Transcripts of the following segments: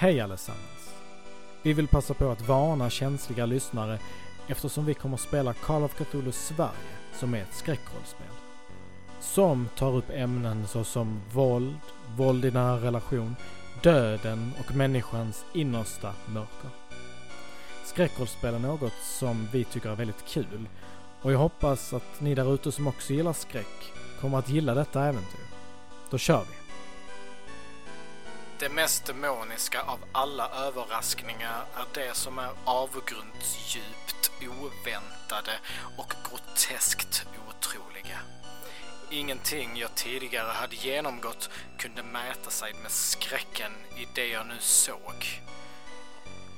Hej allesammans! Vi vill passa på att varna känsliga lyssnare eftersom vi kommer att spela Call of Cthulhu Sverige som är ett skräckrollspel. Som tar upp ämnen såsom våld, våld i nära relation, döden och människans innersta mörker. Skräckrollspel är något som vi tycker är väldigt kul och jag hoppas att ni där ute som också gillar skräck kommer att gilla detta äventyr. Då kör vi! Det mest demoniska av alla överraskningar är det som är avgrundsdjupt oväntade och groteskt otroliga. Ingenting jag tidigare hade genomgått kunde mäta sig med skräcken i det jag nu såg.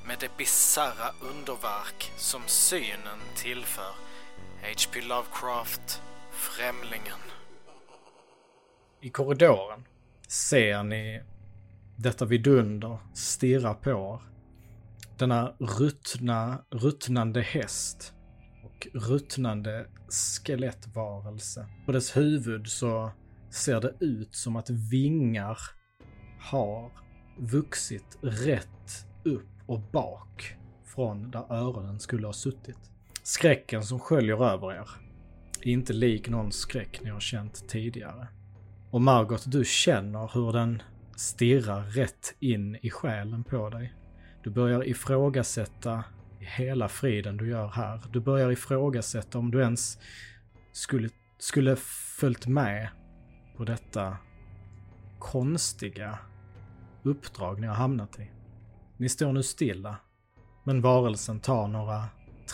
Med det bisarra underverk som synen tillför H.P. Lovecraft, Främlingen. I korridoren ser ni detta vidunder stirrar på er. Denna ruttna, ruttnande häst och ruttnande skelettvarelse. På dess huvud så ser det ut som att vingar har vuxit rätt upp och bak från där öronen skulle ha suttit. Skräcken som sköljer över er är inte lik någon skräck ni har känt tidigare. Och Margot, du känner hur den stirrar rätt in i själen på dig. Du börjar ifrågasätta hela friden du gör här. Du börjar ifrågasätta om du ens skulle, skulle följt med på detta konstiga uppdrag ni har hamnat i. Ni står nu stilla, men varelsen tar några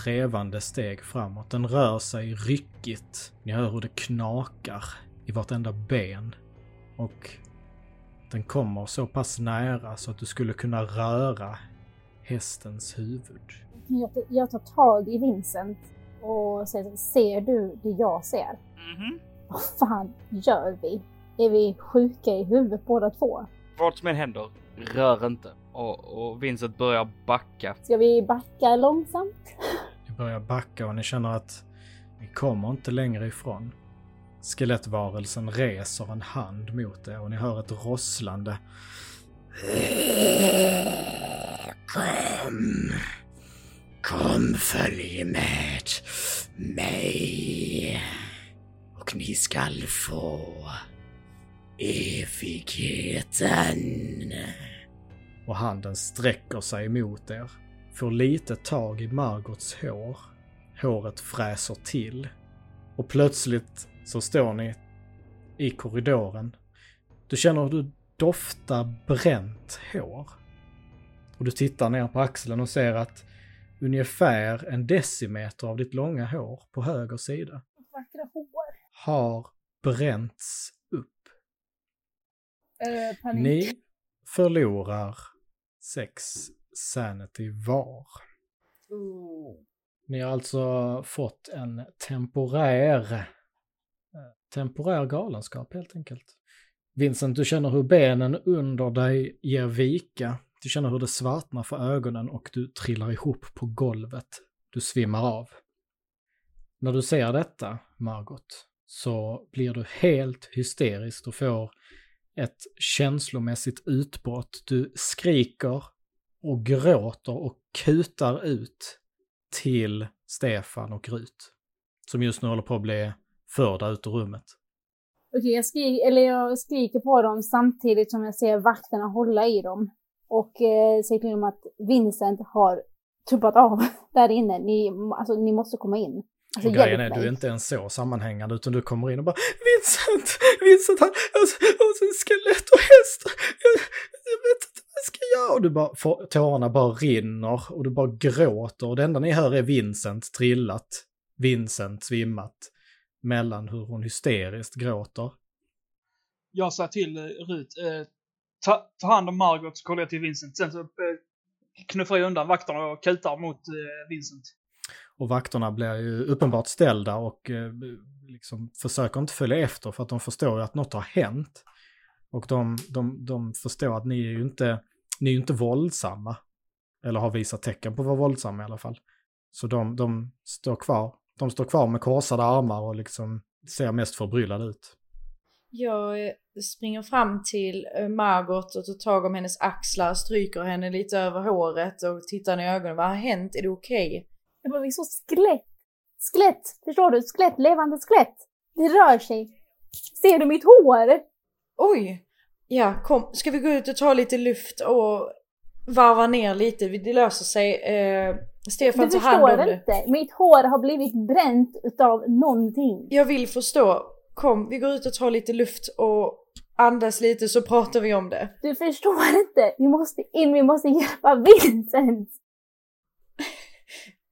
trevande steg framåt. Den rör sig ryckigt. Ni hör hur det knakar i vartenda ben. Och den kommer så pass nära så att du skulle kunna röra hästens huvud. Jag, jag tar tag i Vincent och säger ser du det jag ser? Mhm. Vad fan gör vi? Är vi sjuka i huvudet båda två? Vad som än händer, rör inte. Och, och Vincent börjar backa. Ska vi backa långsamt? Ni börjar backa och ni känner att ni kommer inte längre ifrån. Skelettvarelsen reser en hand mot er och ni hör ett rosslande. Kom. Kom, följ med mig. Och ni skall få evigheten. Och handen sträcker sig mot er. Får lite tag i Margots hår. Håret fräser till. Och plötsligt så står ni i korridoren. Du känner hur du doftar bränt hår. Och du tittar ner på axeln och ser att ungefär en decimeter av ditt långa hår på höger sida Vackra hår. har bränts upp. Uh, panik. Ni förlorar sex sanity var. Ooh. Ni har alltså fått en temporär, temporär galenskap helt enkelt. Vincent, du känner hur benen under dig ger vika. Du känner hur det svartnar för ögonen och du trillar ihop på golvet. Du svimmar av. När du ser detta, Margot, så blir du helt hysterisk och får ett känslomässigt utbrott. Du skriker och gråter och kutar ut till Stefan och Rut. Som just nu håller på att bli förda ut ur rummet. Okej, jag, skri eller jag skriker på dem samtidigt som jag ser vakterna hålla i dem. Och eh, säger till dem att Vincent har tuppat av där inne. Ni, alltså, ni måste komma in. Alltså, grejen är, hjälp du är mig. inte ens så sammanhängande utan du kommer in och bara Vincent! Vincent han, alltså, alltså skelett och häst! Jag, jag vet inte vad jag ska göra! Och du bara, får, tårarna bara rinner och du bara gråter och det enda ni hör är Vincent trillat, Vincent svimmat mellan hur hon hysteriskt gråter. Jag sa till eh, Rut, eh, ta, ta hand om Margot så kollar jag till Vincent. Sen så eh, knuffar jag undan vakterna och kutar mot eh, Vincent. Och vakterna blir ju uppenbart ställda och eh, liksom försöker inte följa efter för att de förstår ju att något har hänt. Och de, de, de förstår att ni är ju inte, ni är inte våldsamma. Eller har visat tecken på att vara våldsamma i alla fall. Så de, de står kvar. De står kvar med korsade armar och liksom ser mest förbryllade ut. Jag eh, springer fram till eh, Margot och tar tag om hennes axlar, stryker henne lite över håret och tittar henne i ögonen. Vad har hänt? Är det okej? Det var vi så skelett. Skelett, förstår du? Skelett, levande skelett. Det rör sig. Ser du mitt hår? Oj! Ja, kom. Ska vi gå ut och ta lite luft och varva ner lite? Det löser sig. Eh, Stefan Du tar hand om förstår det. inte. Mitt hår har blivit bränt utav någonting. Jag vill förstå. Kom, vi går ut och tar lite luft och andas lite så pratar vi om det. Du förstår inte. Vi måste in, vi måste hjälpa Vincent.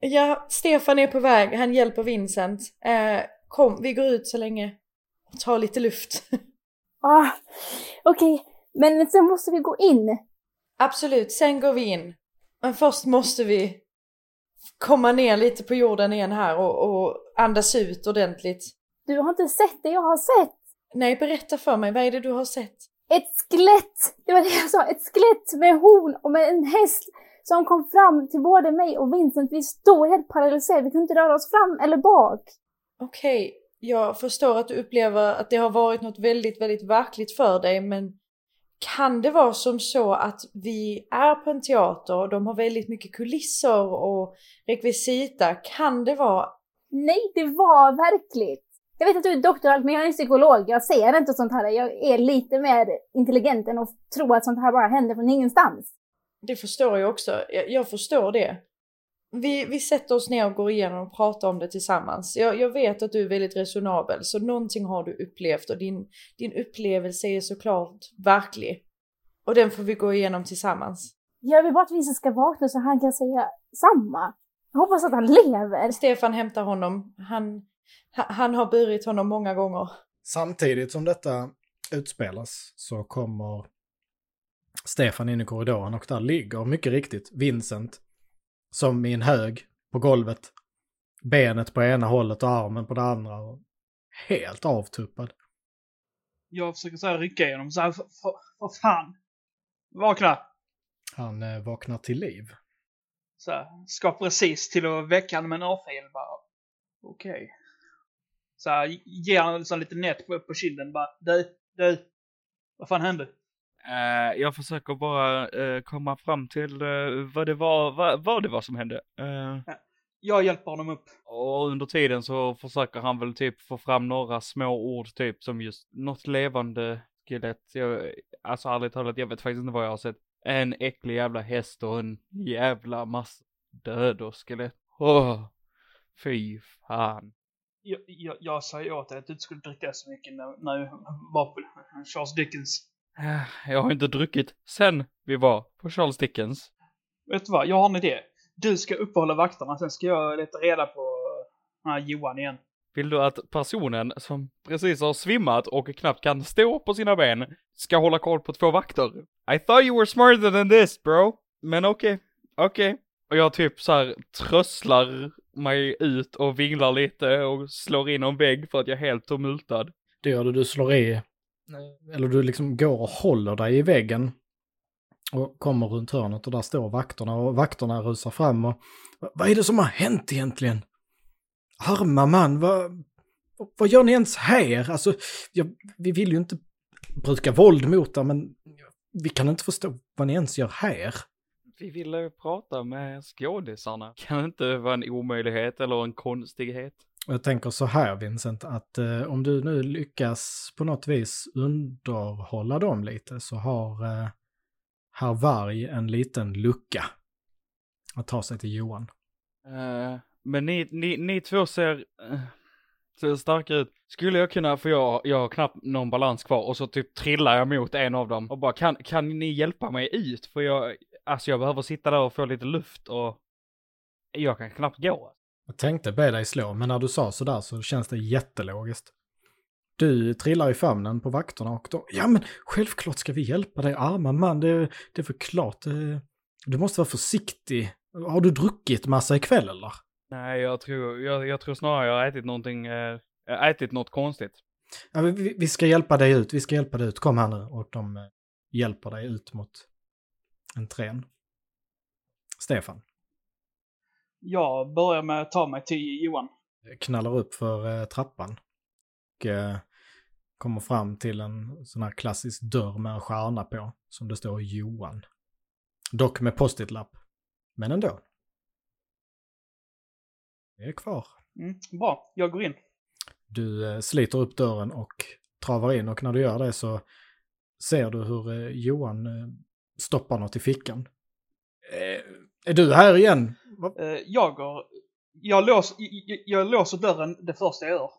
Ja, Stefan är på väg. Han hjälper Vincent. Eh, kom, vi går ut så länge. Och tar lite luft. Ah, Okej, men sen måste vi gå in. Absolut, sen går vi in. Men först måste vi komma ner lite på jorden igen här och, och andas ut ordentligt. Du har inte sett det jag har sett. Nej, berätta för mig. Vad är det du har sett? Ett skelett! Det var det jag sa. Ett skelett med horn och med en häst som kom fram till både mig och Vincent. Vi stod helt paralyserade. Vi kunde inte röra oss fram eller bak. Okej, jag förstår att du upplever att det har varit något väldigt, väldigt verkligt för dig, men kan det vara som så att vi är på en teater och de har väldigt mycket kulisser och rekvisita? Kan det vara... Nej, det var verkligt. Jag vet att du är doktor men jag är psykolog. Jag ser inte sånt här. Jag är lite mer intelligent än att tro att sånt här bara händer från ingenstans. Det förstår jag också. Jag, jag förstår det. Vi, vi sätter oss ner och går igenom och pratar om det tillsammans. Jag, jag vet att du är väldigt resonabel, så någonting har du upplevt och din, din upplevelse är såklart verklig. Och den får vi gå igenom tillsammans. Jag vill bara att Vincent ska vakna så han kan säga samma. Jag hoppas att han lever. Stefan hämtar honom. Han, ha- han har burit honom många gånger. Samtidigt som detta utspelas så kommer Stefan in i korridoren och där ligger mycket riktigt Vincent som i en hög på golvet. Benet på ena hållet och armen på det andra. Och helt avtuppad. Jag försöker så här rycka igenom så här, för, för, för fan. Vakna! Han eh, vaknar till liv. Så här, ska precis till att väcka honom med en örfil bara. Okej. Så här, ger han här lite nätt på, på kinden bara. Du, du. Vad fan hände? Eh, jag försöker bara eh, komma fram till eh, vad det var, vad, vad det var som hände. Jag hjälper honom upp. och under tiden så försöker han väl typ få fram några små ord typ som just något levande skelett. Jag, alltså ärligt talat, jag vet faktiskt inte vad jag har sett. En äcklig jävla häst och en jävla massa död och skelett. Åh, fy fan. Jag, jag, jag sa ju åt dig att du inte skulle dricka så mycket när, när du var på Charles Dickens. Eh, Jag har inte druckit sen vi var på Charles Dickens. Vet du vad? Jag har en idé. Du ska uppehålla vakterna, sen ska jag leta reda på den här Johan igen. Vill du att personen som precis har svimmat och knappt kan stå på sina ben ska hålla koll på två vakter? I thought you were smarter than this bro. Men okej, okej. Och jag typ så här trösslar mig ut och vinglar lite och slår in en vägg för att jag är helt tumultad. Det gör du, du slår i, Eh, eller du liksom går och håller dig i väggen. Och kommer runt hörnet och där står vakterna och vakterna rusar fram och vad är det som har hänt egentligen? Arma man, vad, vad gör ni ens här? Alltså, jag, vi vill ju inte bruka våld mot er men vi kan inte förstå vad ni ens gör här. Vi ville prata med skådisarna. Kan inte vara en omöjlighet eller en konstighet? Och jag tänker så här Vincent, att eh, om du nu lyckas på något vis underhålla dem lite så har eh, herr Varg en liten lucka att ta sig till Johan. Uh, men ni, ni, ni två ser, uh, ser starka ut. Skulle jag kunna, för jag, jag har knappt någon balans kvar och så typ trillar jag mot en av dem och bara kan, kan ni hjälpa mig ut? För jag, alltså jag behöver sitta där och få lite luft och jag kan knappt gå. Jag tänkte be dig slå, men när du sa sådär så känns det jättelogiskt. Du trillar i famnen på vakterna och de, ja men självklart ska vi hjälpa dig arma man, det, det är för klart. eh, Du måste vara försiktig. Har du druckit massa ikväll eller? Nej, jag tror, jag, jag tror snarare jag har ätit någonting, eh, ätit något konstigt. Ja, vi- vi, vi ska hjälpa dig ut, vi ska hjälpa dig ut, kom här nu. Och de eh, hjälper dig ut mot entrén. Stefan Jag börjar med att ta mig till Johan. knallar upp för eh, trappan. Och, eh, kommer fram till en sån här klassisk dörr med en stjärna på, som det står Johan. Dock med post-it-lapp. Men ändå. Det är kvar. Mm, bra, jag går in. Du eh, sliter upp dörren och travar in och när du gör det så ser du hur Johan stoppar något i fickan. Är du här igen? Eh, jag går... Jag, lås, jag, jag låser dörren det första jag gör.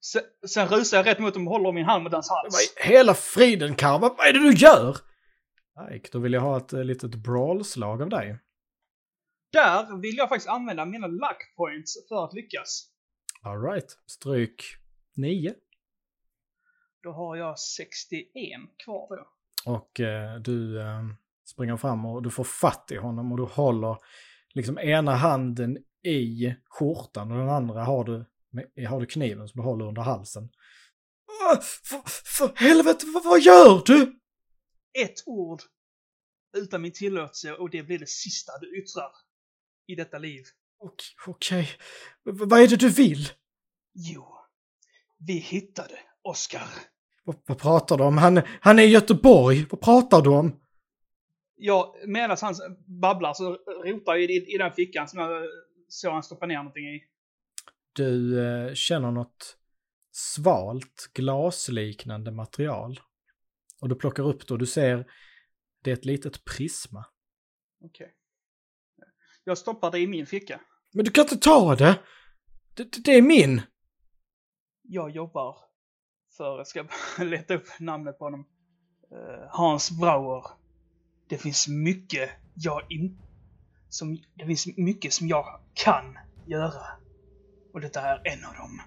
Sen, sen rusar jag rätt mot dem och håller min hand mot hans hals. Hela friden Karl, vad vad är det du gör? Ike, då vill jag ha ett eh, litet brawl-slag av dig. Där vill jag faktiskt använda mina luck points för att lyckas. Alright, stryk 9. Då har jag 61 kvar då. Och eh, du eh, springer fram och du får fatt i honom och du håller liksom ena handen i skjortan och den andra har du, har du kniven som du håller under halsen. För, för helvete, vad, gör du? Ett ord utan min tillåtelse och det blir det sista du yttrar i detta liv. Okej. V- vad är det du vill? Jo, vi hittade Oscar. Vad, vad pratar du om? Han, han är i Göteborg. Vad pratar du om? Ja, medan han babblar så rotar jag i, i den fickan som jag såg han stoppa ner någonting i. Du eh, känner något svalt, glasliknande material. Och du plockar upp det och du ser det är ett litet prisma. Okej. Jag stoppar det i min ficka. Men du kan inte ta det! Det, det, det är min! Jag jobbar för, jag ska leta upp namnet på honom. Eh, Hans Brauer. Det finns mycket jag in, som, det finns mycket som jag kan göra. Och detta är en av dem.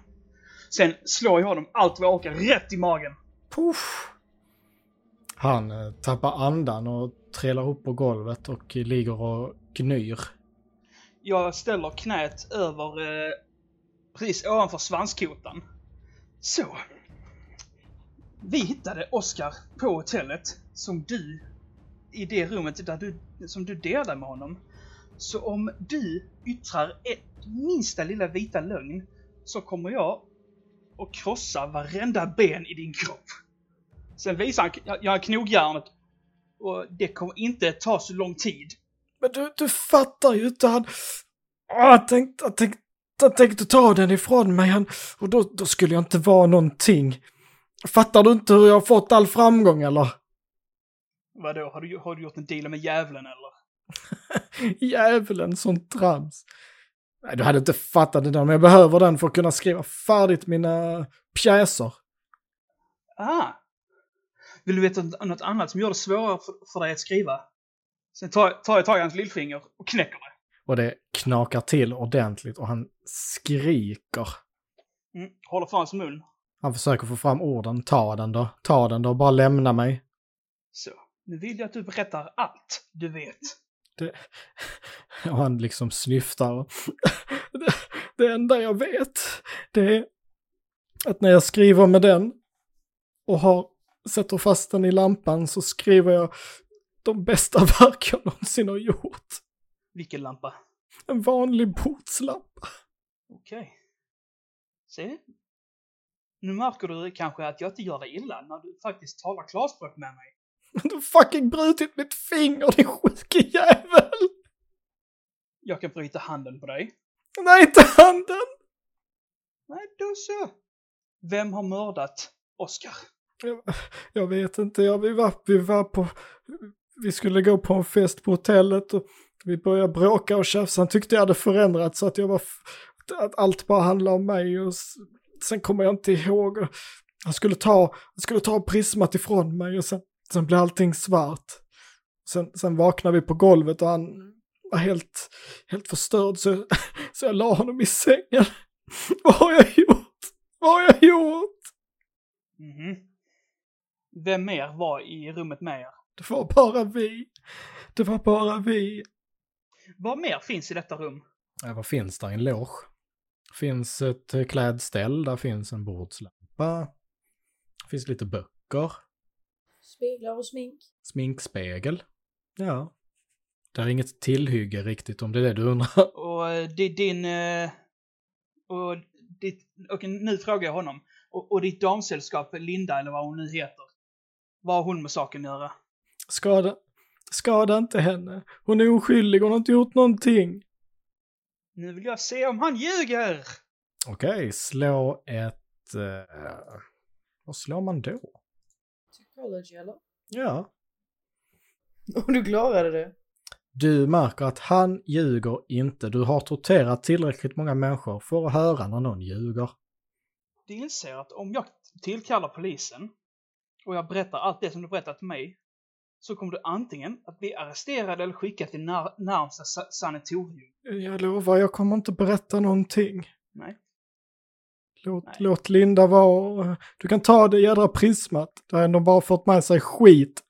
Sen slår jag honom allt vad jag orkar rätt i magen. Puff. Han eh, tappar andan och trillar upp på golvet och ligger och gnyr. Jag ställer knät över eh, precis ovanför svanskotan. Så. Vi hittade Oscar på hotellet som du i det rummet där du, som du delar med honom. Så om du yttrar ett minsta lilla vita lögn så kommer jag att krossa varenda ben i din kropp. Sen visar han, jag, jag har knogjärnet och det kommer inte ta så lång tid. Men du, du fattar ju inte han... Ah, Han tänkte, jag, tänkte, jag tänkte ta den ifrån mig han, och då, då skulle jag inte vara någonting. Fattar du inte hur jag har fått all framgång eller? Vadå, har du, har du gjort en deal med djävulen eller? Djävulen, sånt trams. Nej, du hade inte fattat det där, men jag behöver den för att kunna skriva färdigt mina pjäser. Ah! Vill du veta något annat som gör det svårare för, för dig att skriva? Sen tar, tar jag tag i hans lillfinger och knäcker det. Och det knakar till ordentligt och han skriker. Mm, håller för hans mun. Han försöker få fram orden. Ta den då, ta den då, bara lämna mig. Så. Nu vill jag att du berättar allt du vet. Det... Och han liksom snyftar. Det, det enda jag vet, det är att när jag skriver med den och har, sätter fast den i lampan så skriver jag de bästa verk jag någonsin har gjort. Vilken lampa? En vanlig bordslampa. Okej. Se. Nu märker du kanske att jag inte gör dig illa när du faktiskt talar klarspråk med mig. Du har fucking brutit mitt finger din sjuke jävel! Jag kan bryta handen på dig. Nej, inte handen! Nej, då så. Vem har mördat Oscar? Jag, jag vet inte, jag, vi, var, vi var på... Vi skulle gå på en fest på hotellet och vi började bråka och tjafsa. Han tyckte jag hade förändrats så att jag var... Att allt bara handlade om mig och sen kommer jag inte ihåg. Han skulle ta, han skulle ta prismat ifrån mig och sen, sen blev allting svart. Sen, sen vaknade vi på golvet och han var helt, helt förstörd så, så jag la honom i sängen. Vad har jag gjort? Vad har jag gjort? Mhm. Vem mer var i rummet med er? Det var bara vi. Det var bara vi. Vad mer finns i detta rum? Ja, vad finns där? En loge? finns ett eh, klädställ, där finns en bordslampa. Finns lite böcker. Speglar och smink. Sminkspegel. Ja. Det är inget tillhygge riktigt om det är det du undrar. Och eh, det är din... eh, Och ditt... Okej, nu frågar jag honom. Och, och ditt damsällskap, Linda eller vad hon nu heter. Vad har hon med saken att göra? Skada, skada inte henne. Hon är oskyldig, hon har inte gjort någonting. Nu vill jag se om han ljuger! Okej, slå ett... Uh, vad slår man då? Psychology eller? Ja. Och du klarade det? Du märker att han ljuger inte. Du har torterat tillräckligt många människor för att höra när någon ljuger. Du inser att om jag tillkallar polisen och jag berättar allt det som du berättat till mig så kommer du antingen att bli arresterad eller skickad till när närmsta sa sanatorium. Jag lovar, jag kommer inte berätta någonting. Nej. Låt, låt Linda vara. Du kan ta det jädra prismat. Det har ändå bara fått med sig skit.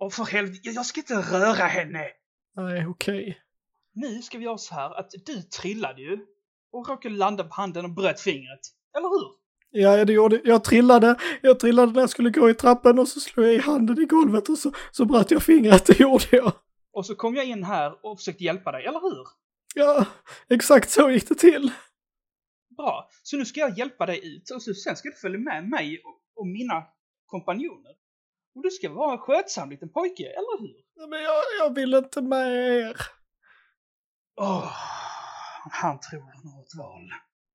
Och för helvete, jag ska inte röra henne! Nej, okej. Nu ska vi göra så här att du trillade ju och råkade landa på handen och bröt fingret. Eller hur? Ja, det gjorde jag. trillade. Jag trillade när jag skulle gå i trappen och så slog jag i handen i golvet och så, så bröt jag fingret. Det gjorde jag. Och så kom jag in här och försökte hjälpa dig, eller hur? Ja, exakt så gick det till. Bra. Så nu ska jag hjälpa dig ut och så sen ska du följa med mig och, och mina kompanjoner. Och du ska vara en skötsam liten pojke, eller hur? Men jag, jag vill inte med er. Åh, han tror han har ett val.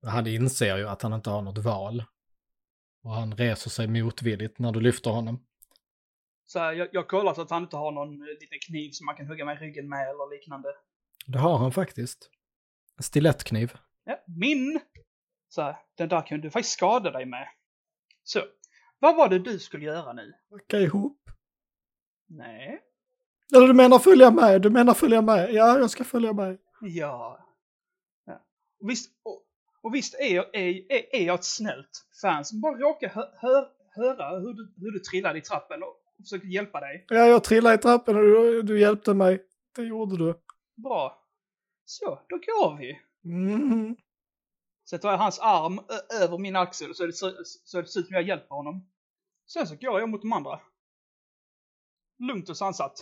Han inser ju att han inte har något val. Och han reser sig motvilligt när du lyfter honom. Så här, jag, jag har kollat att han inte har någon eh, liten kniv som man kan hugga mig i ryggen med eller liknande. Det har han faktiskt. En stilettkniv. Ja, min! Så här, den där kan du faktiskt skada dig med. Så, vad var det du skulle göra nu? Packa ihop. Nej. Eller du menar följa med? Du menar följa med? Ja, jag ska följa med. Ja. ja. Och visst, och, och visst är, jag, är, är, är jag ett snällt fan som bara råkar hö, hö, höra hur du, hur du trillade i trappen och, och försökte hjälpa dig. Ja, jag trillade i trappen och du, du hjälpte mig. Det gjorde du. Bra. Så, då går vi. Mm. Sätter jag hans arm över min axel så det, så det ser ut som jag hjälper honom. Sen så går jag mot de andra. Lugnt och sansat.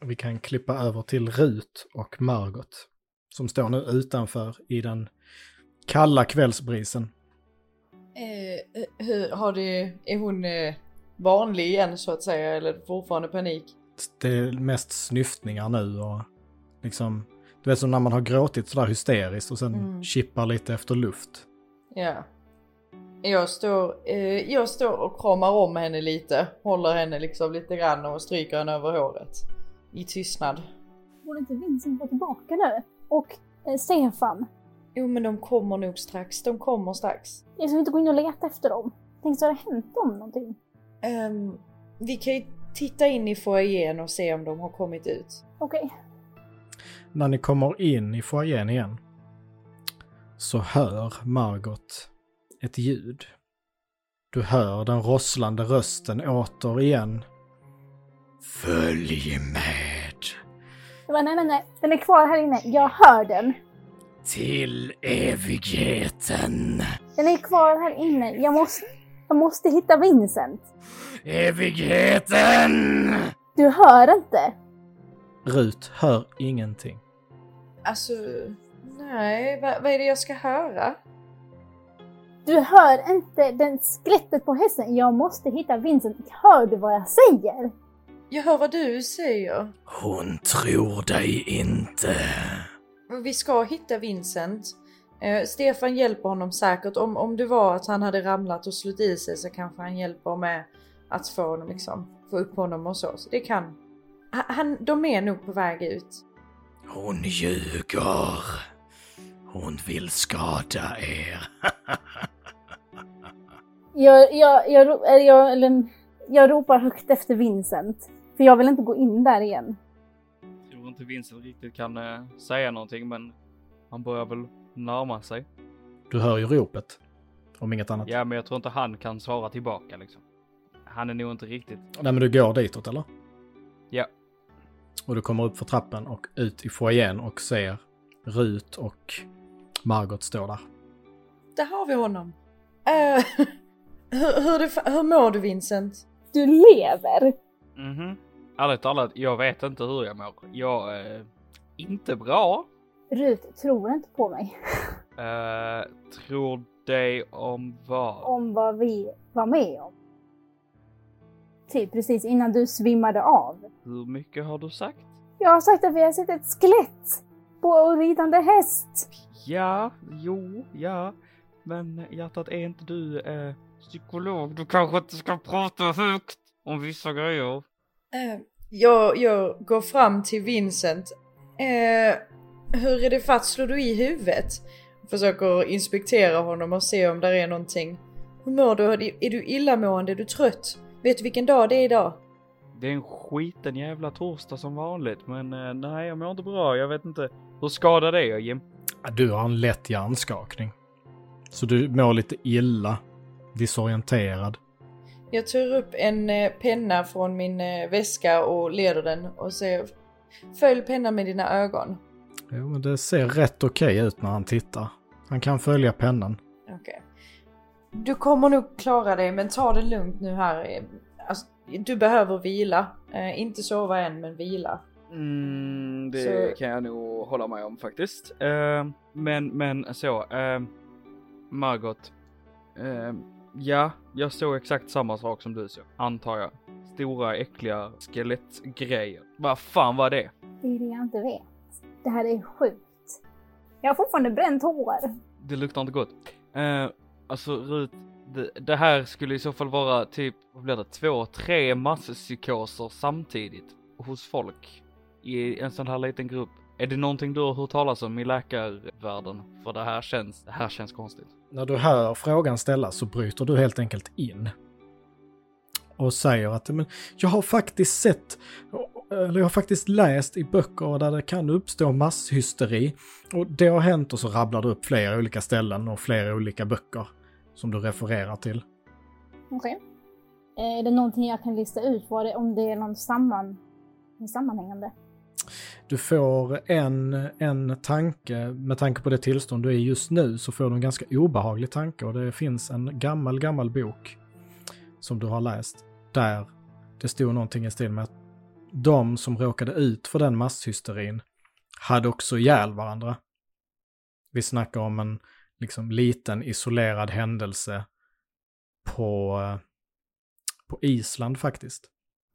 Vi kan klippa över till Rut och Margot. Som står nu utanför i den kalla kvällsbrisen. Eh, eh, hur, har det, är hon eh, vanlig igen så att säga eller fortfarande panik? Det är mest snyftningar nu och liksom, du vet som när man har gråtit sådär hysteriskt och sen Mm. chippar lite efter luft. Ja. Jag står, eh, jag står och kramar om henne lite, håller henne liksom lite grann och stryker henne över håret. I tystnad. Borde inte Vincent vara tillbaka nu? Och eh, Stefan? Jo men de kommer nog strax, de kommer strax. Jag ska inte gå in och leta efter dem. Tänk så har det hänt dem någonting. Ehm, vi kan ju titta in i foajén och se om de har kommit ut. Okej. När ni kommer in i foajén igen så hör Margot ett ljud. Du hör den rosslande rösten återigen. Följ med nej, nej, nej. Den är kvar här inne. Jag hör den. till evigheten. Den är kvar här inne. Jag måste, jag måste hitta Vincent. Evigheten! Du hör inte? Rut hör ingenting. Alltså, nej, vad, vad är det jag ska höra? Du hör inte den skelettet på hästen. Jag måste hitta Vincent. Hör du vad jag säger? Jag hör vad du säger. Hon tror dig inte. Vi ska hitta Vincent. Eh, Stefan hjälper honom säkert. Om, om det var att han hade ramlat och slagit i sig så kanske han hjälper med att få honom liksom, få upp honom och så. Så det kan... Han- de är nog på väg ut. Hon ljuger. Hon vill skada er. Jag, jag, jag, jag, eller, jag ropar högt efter Vincent. För jag vill inte gå in där igen. Jag tror inte Vincent riktigt kan eh, säga någonting, men han börjar väl närma sig. Du hör ju ropet. Om inget annat. Ja, men jag tror inte han kan svara tillbaka liksom. Han är nog inte riktigt. Nej men du går ditåt eller? Ja. Och du kommer upp för trappen och ut i foajén och ser Rut och Margot stå där. Där har vi honom. Eh, hur, hur, hur mår du Vincent? Du lever! Mhm. Ärligt talat, jag vet inte hur jag mår. Jag är inte bra. Rut tror inte på mig. Eh, tror dig om vad? om vad vi var med om. Typ precis innan du svimmade av. Hur mycket har du sagt? Jag har sagt att vi har sett ett skelett på en ridande häst. Ja, jo, ja. Men hjärtat, är inte du eh, psykolog? Du kanske inte ska prata högt om vissa grejer. Eh, jag, jag går fram till Vincent. Eh, hur är det fatt? Slår du i huvudet? Försöker inspektera honom och se om där är någonting. Hur mår du? Är du illamående? Är du trött? Vet du vilken dag det är idag? Det är en skiten jävla torsdag som vanligt, men eh, nej, jag mår inte bra. Jag vet inte. Hur skadad är jag, Jim? Du har en lätt hjärnskakning. Så du mår lite illa. Disorienterad. Jag tar upp en eh, penna från min eh, väska och leder den och säger Följ pennan med dina ögon. Jo, men det ser rätt okej ut när han tittar. Han kan följa pennan. Du kommer nog klara dig men ta det lugnt nu här. Eh, Alltså, du behöver vila. Eh, inte sova än men vila. Mm, det Så- kan jag nog hålla med om faktiskt. Eh, men, men så, eh, Margot. Eh, ja, jag såg exakt samma sak som du såg, antar jag. Stora äckliga skelettgrejer. Vad fan var det? Det är det jag inte vet. Det här är sjukt. Jag har fortfarande bränt hår. Det luktar inte gott. Alltså Rut, det, det här skulle i så fall vara typ, vad blir det, två, tre masspsykoser samtidigt hos folk i en sån här liten grupp. Är det någonting du har hört talas om i läkarvärlden? För det här känns, det här känns konstigt. När du hör frågan ställas så bryter du helt enkelt in. Och säger att men, jag har faktiskt sett, eller jag har faktiskt läst i böcker där det kan uppstå masshysteri. Och det har hänt och så rabblar du upp flera olika ställen och flera olika böcker som du refererar till. Okej. Eh, Är det någonting jag kan lista ut vad det, om det är någon samman, sammanhängande? Du får en, en tanke, med tanke på det tillstånd du är just nu, så får du en ganska obehaglig tanke och det finns en gammal, gammal bok som du har läst där det stod någonting i stil med att de som råkade ut för den masshysterin hade också ihjäl varandra. Vi snackar om en liksom liten isolerad händelse på, eh, på Island faktiskt.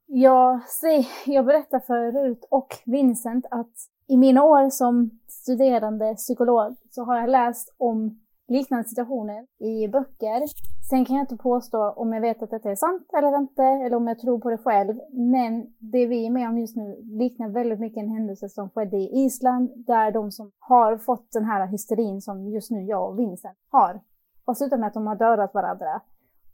Ja, säger, jag berättar för Rut och Vincent att i mina år som studerande psykolog så har jag läst om liknande situationer i böcker. Sen kan jag inte påstå om jag vet att detta är sant eller inte, eller om jag tror på det själv. Men det vi är med om just nu liknar väldigt mycket en händelse som skedde i Island, där de som har fått den här hysterin som just nu jag och Vincent har, har slutat med att de har dödat varandra.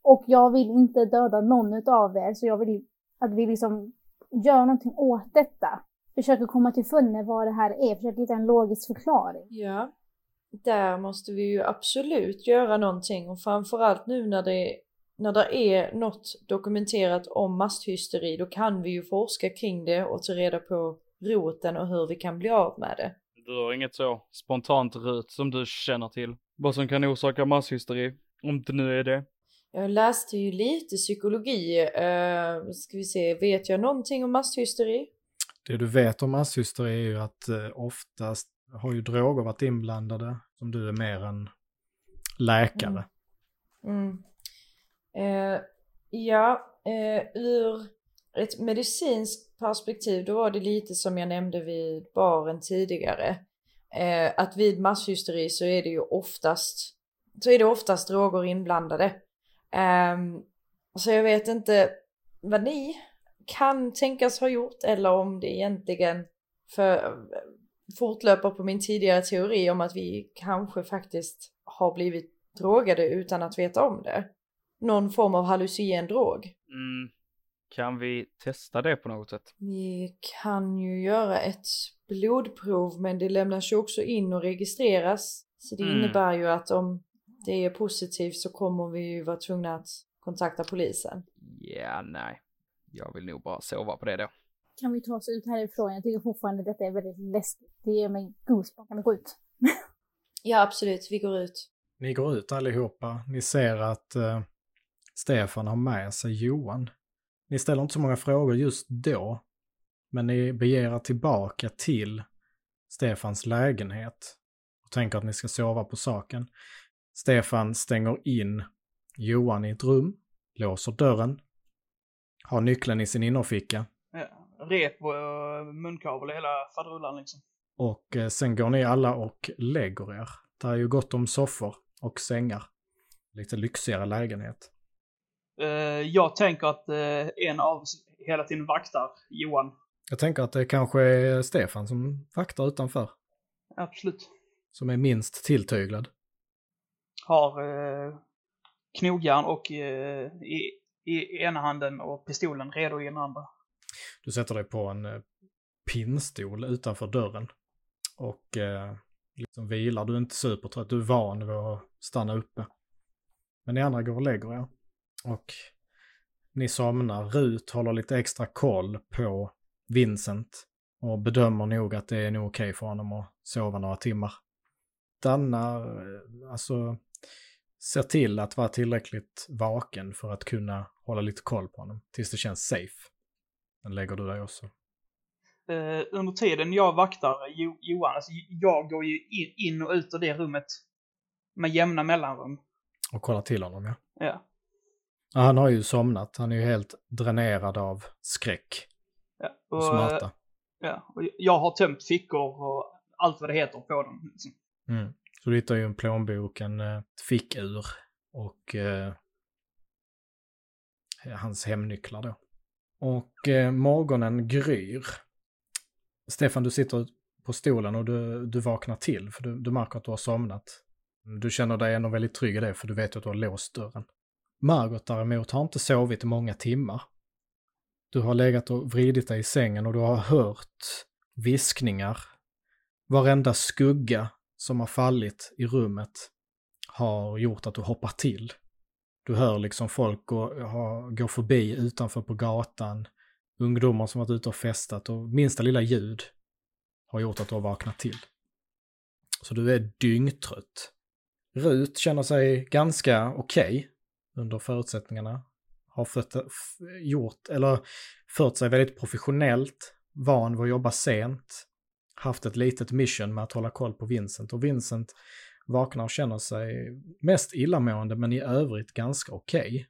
Och jag vill inte döda någon utav er, så jag vill att vi liksom gör någonting åt detta. Försöker komma till följd med vad det här är, försöker hitta en logisk förklaring. Ja. Där måste vi ju absolut göra någonting och framförallt nu när det, när det är något dokumenterat om masshysteri då kan vi ju forska kring det och ta reda på roten och hur vi kan bli av med det. Du har inget så spontant Rut som du känner till? Vad som kan orsaka masshysteri? Om det nu är det. Jag läste ju lite psykologi, uh, ska vi se, vet jag någonting om masshysteri? Det du vet om masshysteri är ju att eh, oftast har ju droger varit inblandade, som du är mer en läkare. Mm. mm. Eh, ja, eh, ur ett medicinskt perspektiv då var det lite som jag nämnde vid baren tidigare. Eh, att vid masshysteri så är det ju oftast så är det oftast droger inblandade. Eh, så jag vet inte vad ni kan tänkas ha gjort eller om det egentligen för, fortlöper på min tidigare teori om att vi kanske faktiskt har blivit drogade utan att veta om det. Någon form av hallucinogen drog. Mm. Kan vi testa det på något sätt? Vi kan ju göra ett blodprov men det lämnas ju också in och registreras. Så det Mm. innebär ju att om det är positivt så kommer vi ju vara tvungna att kontakta polisen. Ja, nej. Jag vill nog bara sova på det då. Kan vi ta oss ut härifrån? Jag tycker fortfarande detta är väldigt läskigt. Det ger mig goosebumps. Kan vi gå ut? Ja absolut, vi går ut. Ni går ut allihopa. Ni ser att eh, Stefan har med sig Johan. Ni ställer inte så många frågor just då, men ni beger er tillbaka till Stefans lägenhet och tänker att ni ska sova på saken. Stefan stänger in Johan i ett rum, låser dörren, har nyckeln i sin innerficka. Rep och eh, munkavel och hela faderullan liksom. och eh, sen går ni alla och lägger er. Det är ju gott om soffor och sängar. Lite lyxigare lägenhet. Eh, jag tänker att eh, en av hela tiden vaktar Johan. Jag tänker att det kanske är Stefan som vaktar utanför, Absolut. som är minst tilltyglad. Har eh, knogjärn och i, i ena handen och pistolen redo i den andra. Du sätter dig på en eh, pinnstol utanför dörren och eh, liksom vilar. Du är inte supertrött, du är van vid att stanna uppe. Men ni andra går och lägger er. Och ni somnar. Rut håller lite extra koll på Vincent och bedömer nog att det är nog okej för honom att sova några timmar. Danna, eh, alltså, ser till att vara tillräckligt vaken för att kunna hålla lite koll på honom tills det känns safe. Den lägger du dig också. Eh, under tiden jag vaktar jo, Johan, alltså jag går ju in, in och ut ur det rummet med jämna mellanrum. Och kollar till honom, ja. Ja. ja. Han har ju somnat. Han är ju helt dränerad av skräck ja. och Och, smärta. ja. och jag har tömt fickor och allt vad det heter på dem. Liksom. Mm. Så du hittar ju en plånbok, en eh, fickur och eh, hans hemnycklar då. Och eh, morgonen gryr. Stefan, du sitter på stolen och du, du vaknar till för du, du märker att du har somnat. Mm, du känner dig ändå väldigt trygg i det för du vet att du har låst dörren. Margot däremot har inte sovit i många timmar. Du har legat och vridit dig i sängen och du har hört viskningar. Varenda skugga som har fallit i rummet har gjort att du hoppar till. Du hör liksom folk gå, ha, gå förbi utanför på gatan, ungdomar som varit ute och festat och minsta lilla ljud har gjort att du har vaknat till. Så du är dyngtrött. Rut känner sig ganska okej under förutsättningarna. Har fört, gjort, eller fört sig väldigt professionellt, van vid att jobba sent, haft ett litet mission med att hålla koll på Vincent och Vincent vaknar och känner sig mest illamående men i övrigt ganska okej.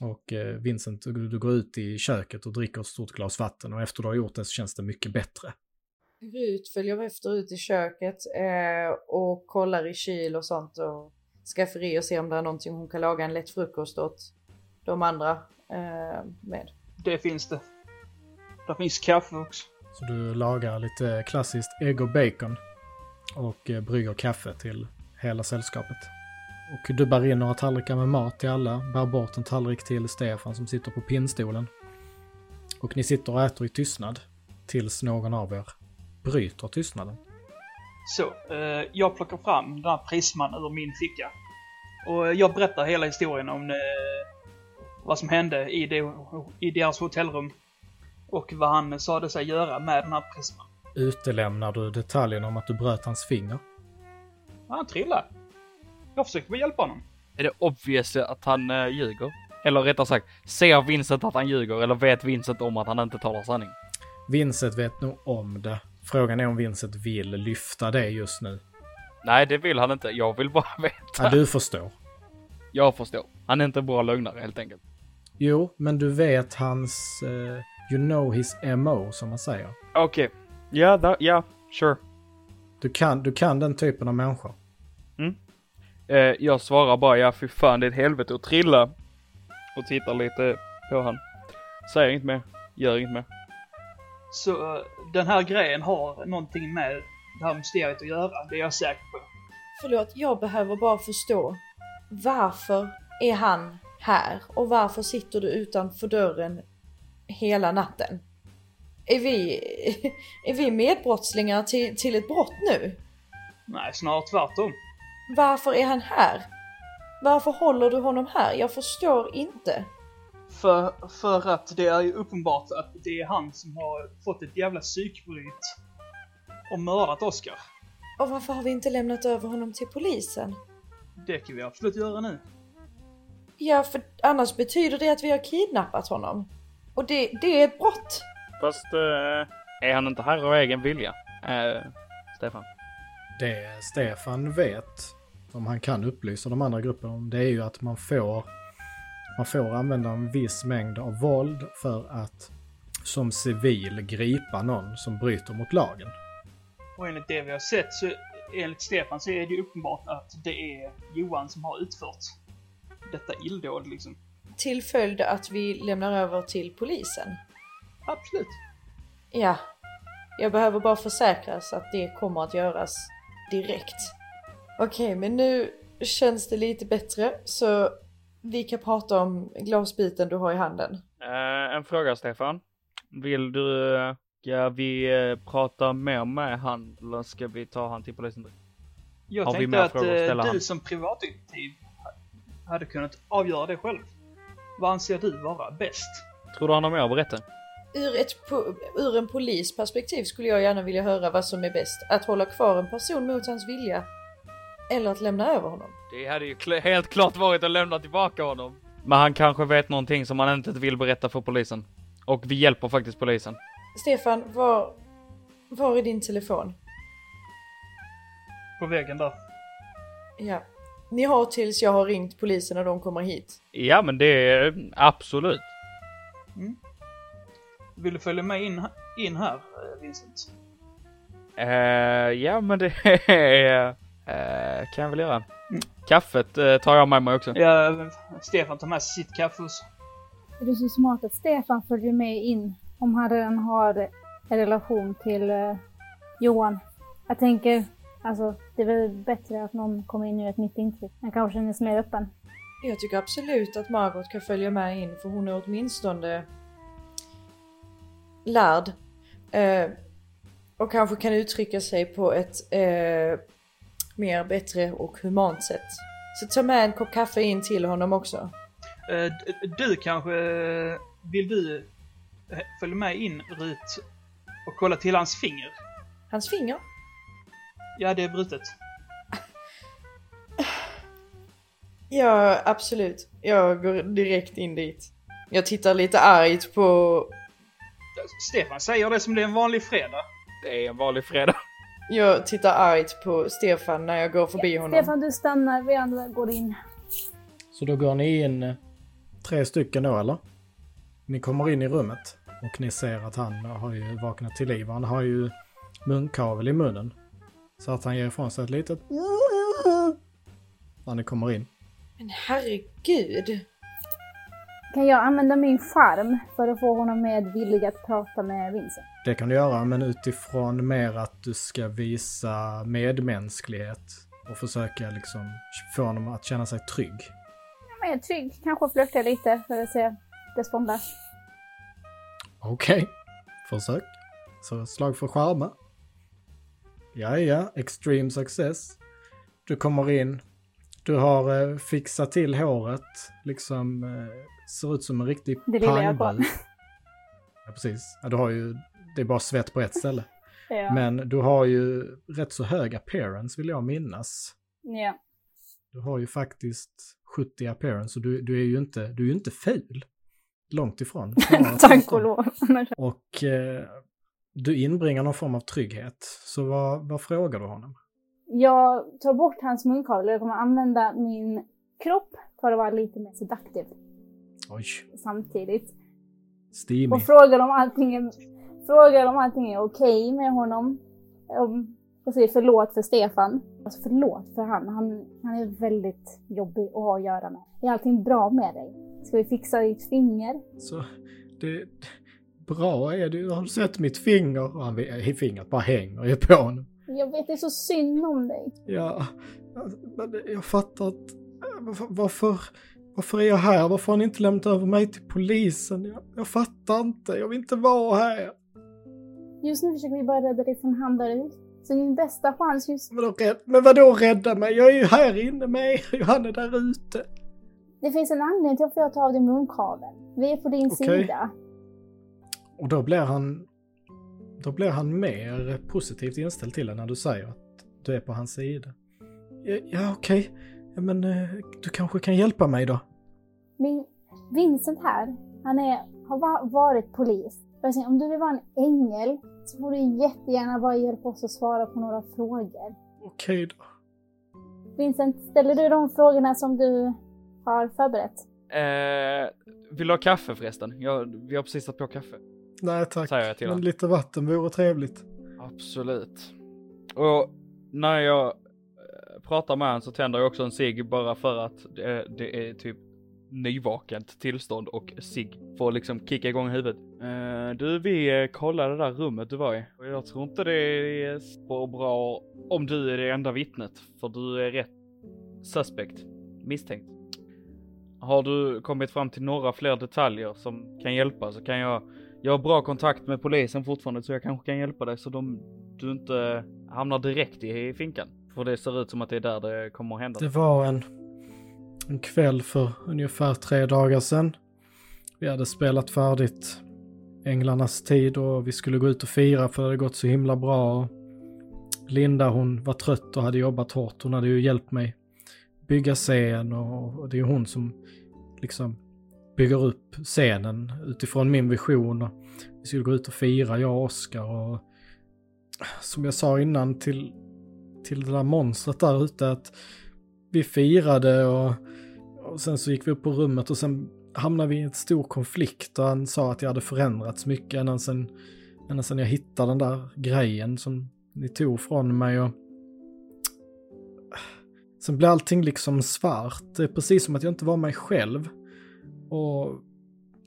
Och eh, Vincent, du, du går ut i köket och dricker ett stort glas vatten och efter du har gjort det så känns det mycket bättre. Rut följer efter ut i köket eh, och kollar i kyl och sånt och skafferi och ser om det är någonting hon kan laga en lätt frukost åt de andra eh, med. Det finns det. Där finns kaffe också. Så du lagar lite klassiskt ägg och bacon och eh, brygger kaffe till hela sällskapet. Och du bär in några tallrikar med mat till alla, bär bort en tallrik till Stefan som sitter på pinnstolen. Och ni sitter och äter i tystnad tills någon av er bryter tystnaden. Så, eh, jag plockar fram den här prisman ur min ficka. Och eh, jag berättar hela historien om eh, vad som hände i, det, i deras hotellrum. Och vad han sade sig göra med den här prisman. Utelämnar du detaljen om att du bröt hans finger? Han trillade. Jag försökte bara hjälpa honom. Är det obvious att han uh, ljuger? Eller rättare sagt, ser Vincent att han ljuger eller vet Vincent om att han inte talar sanning? Vincent vet nog om det. Frågan är om Vincent vill lyfta det just nu. Nej, det vill han inte. Jag vill bara veta. Ja, du förstår. Jag förstår. Han är inte en bra lögnare helt enkelt. Jo, men du vet hans... eh, you know his MO, som man säger. Okej. Ja, da- ja, sure. Du kan, du kan den typen av människor. Eh, jag svarar bara ja, fy fan det är ett helvete att trilla. Och tittar lite på han. Säger inget mer. Gör inget mer. Så eh, den här grejen har någonting med det här mysteriet att göra. Det är jag säker på. Förlåt, jag behöver bara förstå. Varför är han här och varför sitter du utanför dörren hela natten? Är vi, är vi medbrottslingar till, till ett brott nu? Nej, snarare tvärtom. Varför är han här? Varför håller du honom här? Jag förstår inte. För, för att det är ju uppenbart att det är han som har fått ett jävla psykbryt och mördat Oscar. Och varför har vi inte lämnat över honom till polisen? Det kan vi absolut göra nu. Ja, för annars betyder det att vi har kidnappat honom. Och det, det är ett brott. Fast eh, är han inte här av egen vilja? Eh, Stefan. Det Stefan vet om han kan upplysa de andra grupperna om, det är ju att man får, man får använda en viss mängd av våld för att som civil gripa någon som bryter mot lagen. Och enligt det vi har sett så, enligt Stefan, så är det ju uppenbart att det är Johan som har utfört detta illdåd liksom. Till följd att vi lämnar över till polisen. Absolut. Ja, jag behöver bara försäkras att det kommer att göras direkt. Okej, men nu känns det lite bättre så vi kan prata om glasbiten du har i handen. Eh, en fråga Stefan. Vill du, eh, ska vi eh, prata mer med han eller ska vi ta han till polisen? Jag Har vi tänkte mer att frågor att du han? som privatdetektiv hade kunnat avgöra det själv. Vad anser du vara bäst? Tror du han har mer att berätta? Ur, ett ur en polisperspektiv skulle jag gärna vilja höra vad som är bäst. Att hålla kvar en person mot hans vilja eller att lämna över honom. Det hade ju kl- helt klart varit att lämna tillbaka honom. Men han kanske vet någonting som han inte vill berätta för polisen. Och vi hjälper faktiskt polisen. Stefan, var, var är din telefon? På väggen där. Ja. Ni har tills jag har ringt polisen och de kommer hit. Ja men det är absolut. Vill du följa med in, in här, eh, Vincent? Eh, ja men det är, eh, kan jag väl göra. Kaffet eh, tar jag med mig också. Ja, Stefan tar med sig sitt kaffehus. Är det så smart att Stefan följer med in om han redan har en relation till Johan? Jag tänker, alltså det är väl bättre att någon kommer in och gör ett nytt intryck. Han kanske känner sig mer öppen. Jag tycker absolut att Margot kan följa med in för hon är åtminstone lärd. Eh, och kanske kan uttrycka sig på ett eh, mer bättre och humant sätt. Så ta med en kopp kaffe in till honom också. Eh, Du kanske, eh, vill du eh, följa med in Rut och kolla till hans finger? Hans finger? Ja, det är brutet. Ja, absolut. Jag går direkt in dit. Jag tittar lite argt på... Stefan säger det som det är en vanlig fredag. Det är en vanlig fredag. Jag tittar argt på Stefan när jag går förbi honom. Stefan, du stannar, vi andra går in. Så då går ni in eh, tre stycken då eller? Ni kommer in i rummet och ni ser att han har ju vaknat till liv. Han har ju munkavel i munnen. Så att han ger ifrån sig ett litet när ni kommer in. Men herregud! Kan jag använda min charm för att få honom mer villig att prata med Vincent? Det kan du göra, men utifrån mer att du ska visa medmänsklighet och försöka liksom få honom att känna sig trygg. Jag är trygg, kanske flörtar lite för att se respondens. Okej, försök. Så slag för charma. Ja, ja, extreme success. Du kommer in. Du har eh, fixat till håret. Liksom eh, ser ut som en riktig Det pangbrud. Ja, precis. Ja, du har ju, det är bara svett på ett ställe. Ja. Men du har ju rätt så hög appearance vill jag minnas. ja. Du har ju faktiskt 70 appearance och du, du är ju inte, du är ju inte ful. Långt ifrån. Tack och lov. Och eh, du inbringar någon form av trygghet. Så vad, vad frågar du honom? Jag tar bort hans munkavel och jag kommer använda min kropp för att vara lite mer seductive Oj, samtidigt. steamy. Och frågar om allting är, frågar om allting är okej med honom. Om, och säger förlåt för Stefan. Alltså förlåt för han. han. Han är väldigt jobbig att ha att göra med. Är allting bra med dig? Ska vi fixa ditt finger? Så det, bra är det. Har du sett mitt finger? Och han, fingret bara hänger ju på honom. Jag vet, det är så synd om dig. Ja, men jag fattar inte. Varför, varför, är jag här? Varför har ni inte lämnat över mig till polisen? Jag, jag fattar inte. Jag vill inte vara här. Just nu försöker vi bara rädda dig från han där ute. Så din bästa chans just Men, rädd, men vadå rädda mig? Jag är ju här inne med er. Han är där ute. Det finns en anledning till att jag tar av dig munkaveln. Vi är på din Okej. sida. Och då blir han... Då blir han mer positivt inställd till det när du säger att du är på hans sida. Ja, ja okej. Ja, men eh, du kanske kan hjälpa mig då? Min Vincent här, han är, har va- varit polis. Om du vill vara en ängel så får du jättegärna bara hjälpa oss att svara på några frågor. Okej då. Vincent, ställer du de frågorna som du har förberett? Eh, vill du ha kaffe förresten? Jag, vi har precis satt på kaffe. Nej tack, Säger jag till men lite vatten vore trevligt. Absolut. Och när jag pratar med honom så tänder jag också en cigg bara för att det, det är typ nyvakent tillstånd och cigg får att liksom kicka igång huvudet. Uh, du, vi eh, kollade det där rummet du var i och jag tror inte det är så bra om du är det enda vittnet för du är rätt suspect, misstänkt. Har du kommit fram till några fler detaljer som kan hjälpa så kan jag jag har bra kontakt med polisen fortfarande så jag kanske kan hjälpa dig så de, du inte hamnar direkt i finkan. För det ser ut som att det är där det kommer att hända. Det var en, en kväll för ungefär tre dagar sedan. Vi hade spelat färdigt Änglarnas tid och vi skulle gå ut och fira för det hade gått så himla bra. Linda hon var trött och hade jobbat hårt. Hon hade ju hjälpt mig bygga scen och, det är hon som liksom bygger upp scenen utifrån min vision. Och vi skulle gå ut och fira, jag och Oskar och som jag sa innan till, till det där monstret där ute att vi firade och, och sen så gick vi upp på rummet och sen hamnade vi i en stor konflikt och han sa att jag hade förändrats mycket ända sen, ända sen jag hittade den där grejen som ni tog från mig och sen blev allting liksom svart. Det är precis som att jag inte var mig själv. Och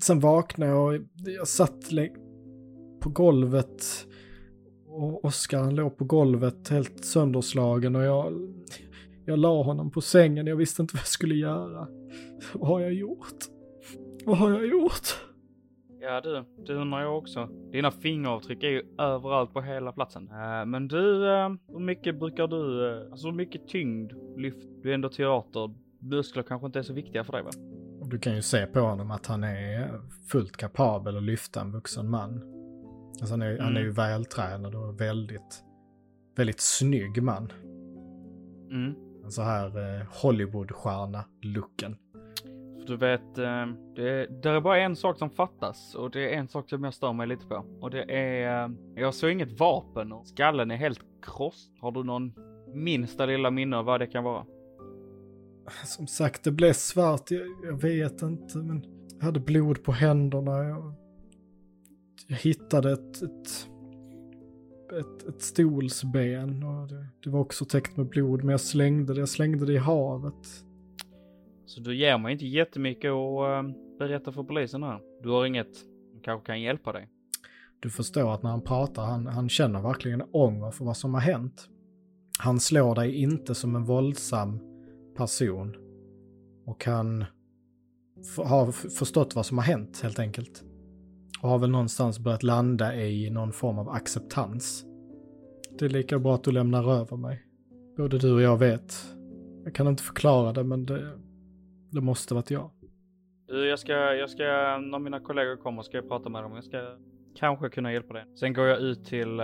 sen vaknade jag och jag satt på golvet och Oskar han låg på golvet helt sönderslagen och jag, jag la honom på sängen. Jag visste inte vad jag skulle göra. Vad har jag gjort? Vad har jag gjort? Ja du, det undrar jag också. Dina fingeravtryck är ju överallt på hela platsen. Eh, men du, eh, hur mycket brukar du, eh, alltså hur mycket tyngd lyft? Du är ändå teater. Muskler kanske inte är så viktiga för dig va? Du kan ju se på honom att han är fullt kapabel att lyfta en vuxen man. Alltså han är, han är ju vältränad och väldigt, väldigt snygg man. Mm. En så här eh, Hollywoodstjärna-looken. Du vet, eh, det, det är bara en sak som fattas och det är en sak som jag stör mig lite på. Och det är, eh, jag såg inget vapen och skallen är helt kross. Har du någon minsta lilla minne av vad det kan vara? Som sagt, det blev svart. Jag, jag vet inte, men jag hade blod på händerna. Jag, jag hittade ett, ett, ett, ett stolsben och det, det var också täckt med blod, men jag slängde det. Jag slängde det i havet. Så du ger mig inte jättemycket att uh, berätta för polisen här. Du har inget som kanske kan hjälpa dig. Du förstår att när han pratar, han, han känner verkligen ånger för vad som har hänt. Han slår dig inte som en våldsam person. Och han har förstått vad som har hänt helt enkelt. Och har väl någonstans börjat landa i någon form av acceptans. Det är lika bra att du lämnar över mig. Både du och jag vet. Jag kan inte förklara det, men det, det måste varit jag. Du, jag ska, jag ska, när mina kollegor kommer ska jag prata med dem. Jag ska kanske kunna hjälpa dig. Sen går jag ut till,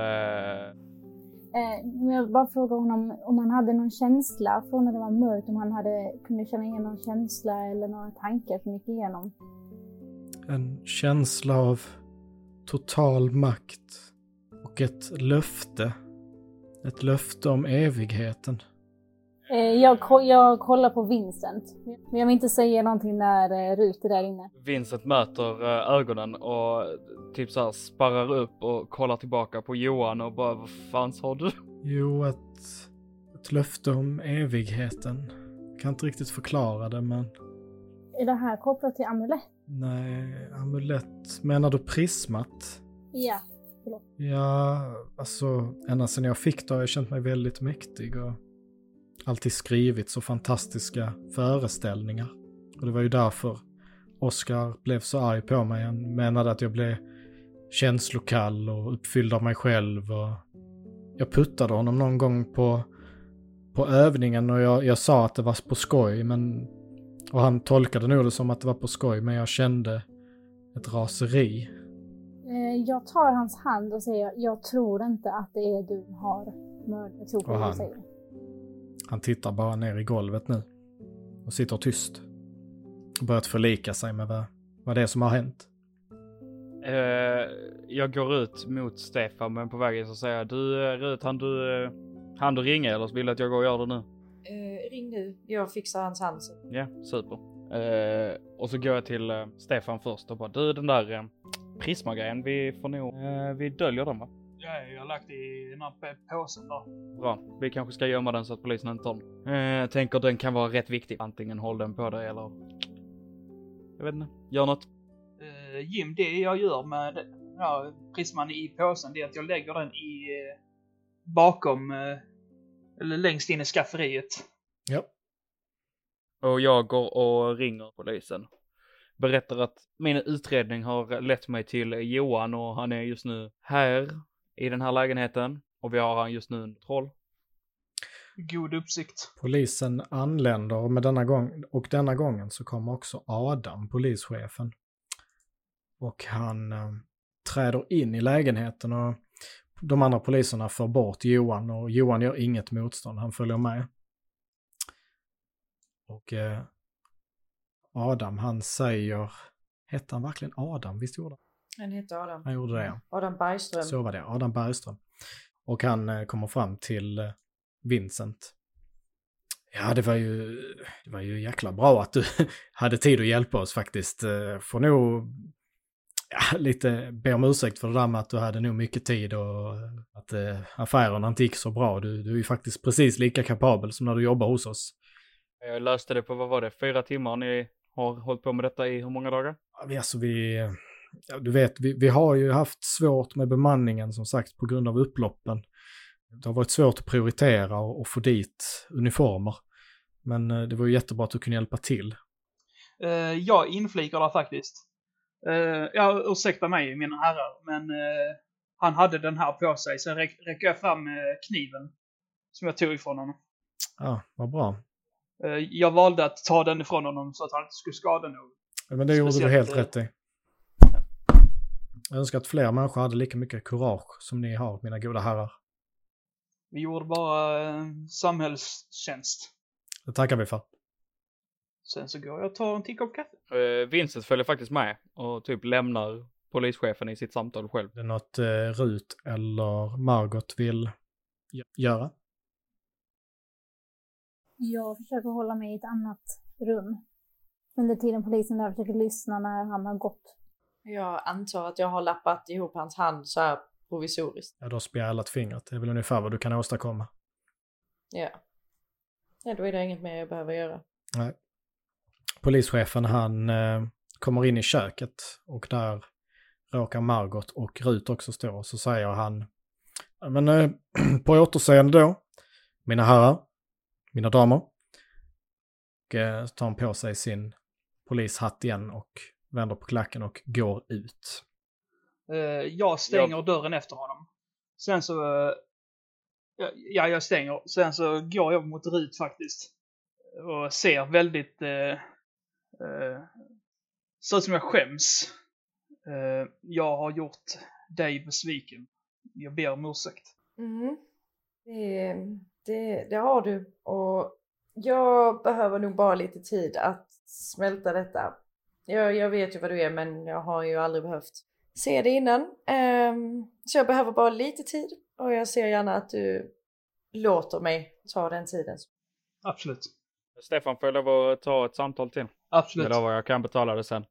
Eh, men jag bara frågar honom om han hade någon känsla från när det var mörkt, om han hade, kunde känna igen någon känsla eller några tankar som gick igenom. En känsla av total makt och ett löfte. Ett löfte om evigheten. Eh, jag, jag kollar på Vincent, men jag vill inte säga någonting när eh, Rut är där inne. Vincent möter eh, ögonen och typ så här sparrar upp och kollar tillbaka på Johan och bara vad fan sa du? Jo, ett, ett löfte om evigheten. Jag kan inte riktigt förklara det, men Är det här kopplat till amulett? Nej, amulett. Menar du prismat? Ja. Ja, alltså ända sedan jag fick det har jag känt mig väldigt mäktig och alltid skrivit så fantastiska föreställningar. Och det var ju därför Oscar blev så arg på mig. Han menade att jag blev känslokall och uppfylld av mig själv och jag puttade honom någon gång på, på övningen och jag, jag sa att det var på skoj men och han tolkade nog det som att det var på skoj men jag kände ett raseri. Eh, jag tar hans hand och säger jag tror inte att det är du har mördat. Och han-. Han tittar bara ner i golvet nu. Och sitter tyst. Och börjat förlika sig med vad, vad det är som har hänt. Eh, jag går ut mot Stefan men på vägen så säger jag du eh, Rut, han du, han du ringa eller vill du att jag går och gör det nu? Eh, ring Jag fixar hans hand. Ja, super. Eh, och så går jag till eh, Stefan först och bara du den där eh, prismagrejen, vi får nog, eh, vi döljer den va? Ja, jag har lagt i den här påsen där. Bra, vi kanske ska gömma den så att polisen inte tar den. Eh, jag tänker den kan vara rätt viktig. Antingen håll den på dig eller... Jag vet inte, gör något. Uh, Jim, det jag gör med här prisman i påsen, det är att jag lägger den i eh, bakom, eh, eller längst in i skafferiet. Ja. Och jag går och ringer polisen. Berättar att min utredning har lett mig till Johan och han är just nu här i den här lägenheten. Och vi har han just nu under kontroll. God uppsikt. Polisen anländer med denna gång, och denna gången så kommer också Adam, polischefen. Och han eh, träder in i lägenheten och de andra poliserna får bort Johan och Johan gör inget motstånd, han följer med. Och eh, Adam, han säger, hette han verkligen Adam? Visst gjorde han? Han heter Adam. Han gjorde det, ja. Adam Bergström. Så var det, Adam Bergström. Och han eh, kommer fram till eh, Vincent. Ja, det var ju, det var ju jäkla bra att du hade tid att hjälpa oss faktiskt. Eh, Får nog ja, lite be om ursäkt för det där med att du hade nog mycket tid och att eh, affärerna inte gick så bra. Du, du är ju faktiskt precis lika kapabel som när du jobbar hos oss. Jag löste det på, vad var det, fyra timmar? Ni har hållit på med detta i hur många dagar? Alltså vi, ja, du vet, vi, vi har ju haft svårt med bemanningen som sagt på grund av upploppen. Det har varit svårt att prioritera och, och få dit uniformer. Men eh, det var ju jättebra att du kunde hjälpa till. Uh, jag inflikar där faktiskt. Uh, ja, ursäkta mig mina herrar, men eh, han hade den här på sig, så räck, räcker jag fram eh, kniven som jag tog ifrån honom. Ja, vad bra. Eh, jag valde att ta den ifrån honom så att han inte skulle skada någon. Ja, Men det gjorde du Speciellt, helt eh, rätt i. Jag önskar att fler människor hade lika mycket kurage som ni har, mina goda herrar. Vi gjorde bara eh, samhällstjänst. Det tackar vi för. Sen så går jag och tar en kopp kaffe. Uh, Vincent följer faktiskt med och typ lämnar polischefen i sitt samtal själv. Det är något eh, Rut eller Margot vill gö- göra? Jag försöker hålla mig i ett annat rum. Under tiden polisen där försöker lyssna när han har gått. Jag antar att jag har lappat ihop hans hand så här provisoriskt. Ja, du har spjällat fingret. Det är väl ungefär vad du kan åstadkomma. Ja. Ja, då är det inget mer jag behöver göra. Nej. Polischefen han eh, kommer in i köket och där råkar Margot och Rut också stå. Och så säger han, "Ja, men eh, på återseende då, mina herrar, mina damer. Och eh, tar han på sig sin polishatt igen och vänder på klacken och går ut. Eh, jag stänger dörren efter honom. Sen så... eh, ja, ja, jag stänger. Sen så går jag mot Rut faktiskt. Och ser väldigt... Eh, ser ut som jag skäms. Jag har gjort dig besviken. Jag ber om ursäkt. Mm. Det, det, det har du. Och jag behöver nog bara lite tid att smälta detta. Jag, jag vet ju vad du är men jag har ju aldrig behövt se det innan. Ehm, så jag behöver bara lite tid och jag ser gärna att du låter mig ta den tiden. Absolut. Stefan får lov att ta ett samtal till. Absolut. Jag lovar, jag kan betala det sen.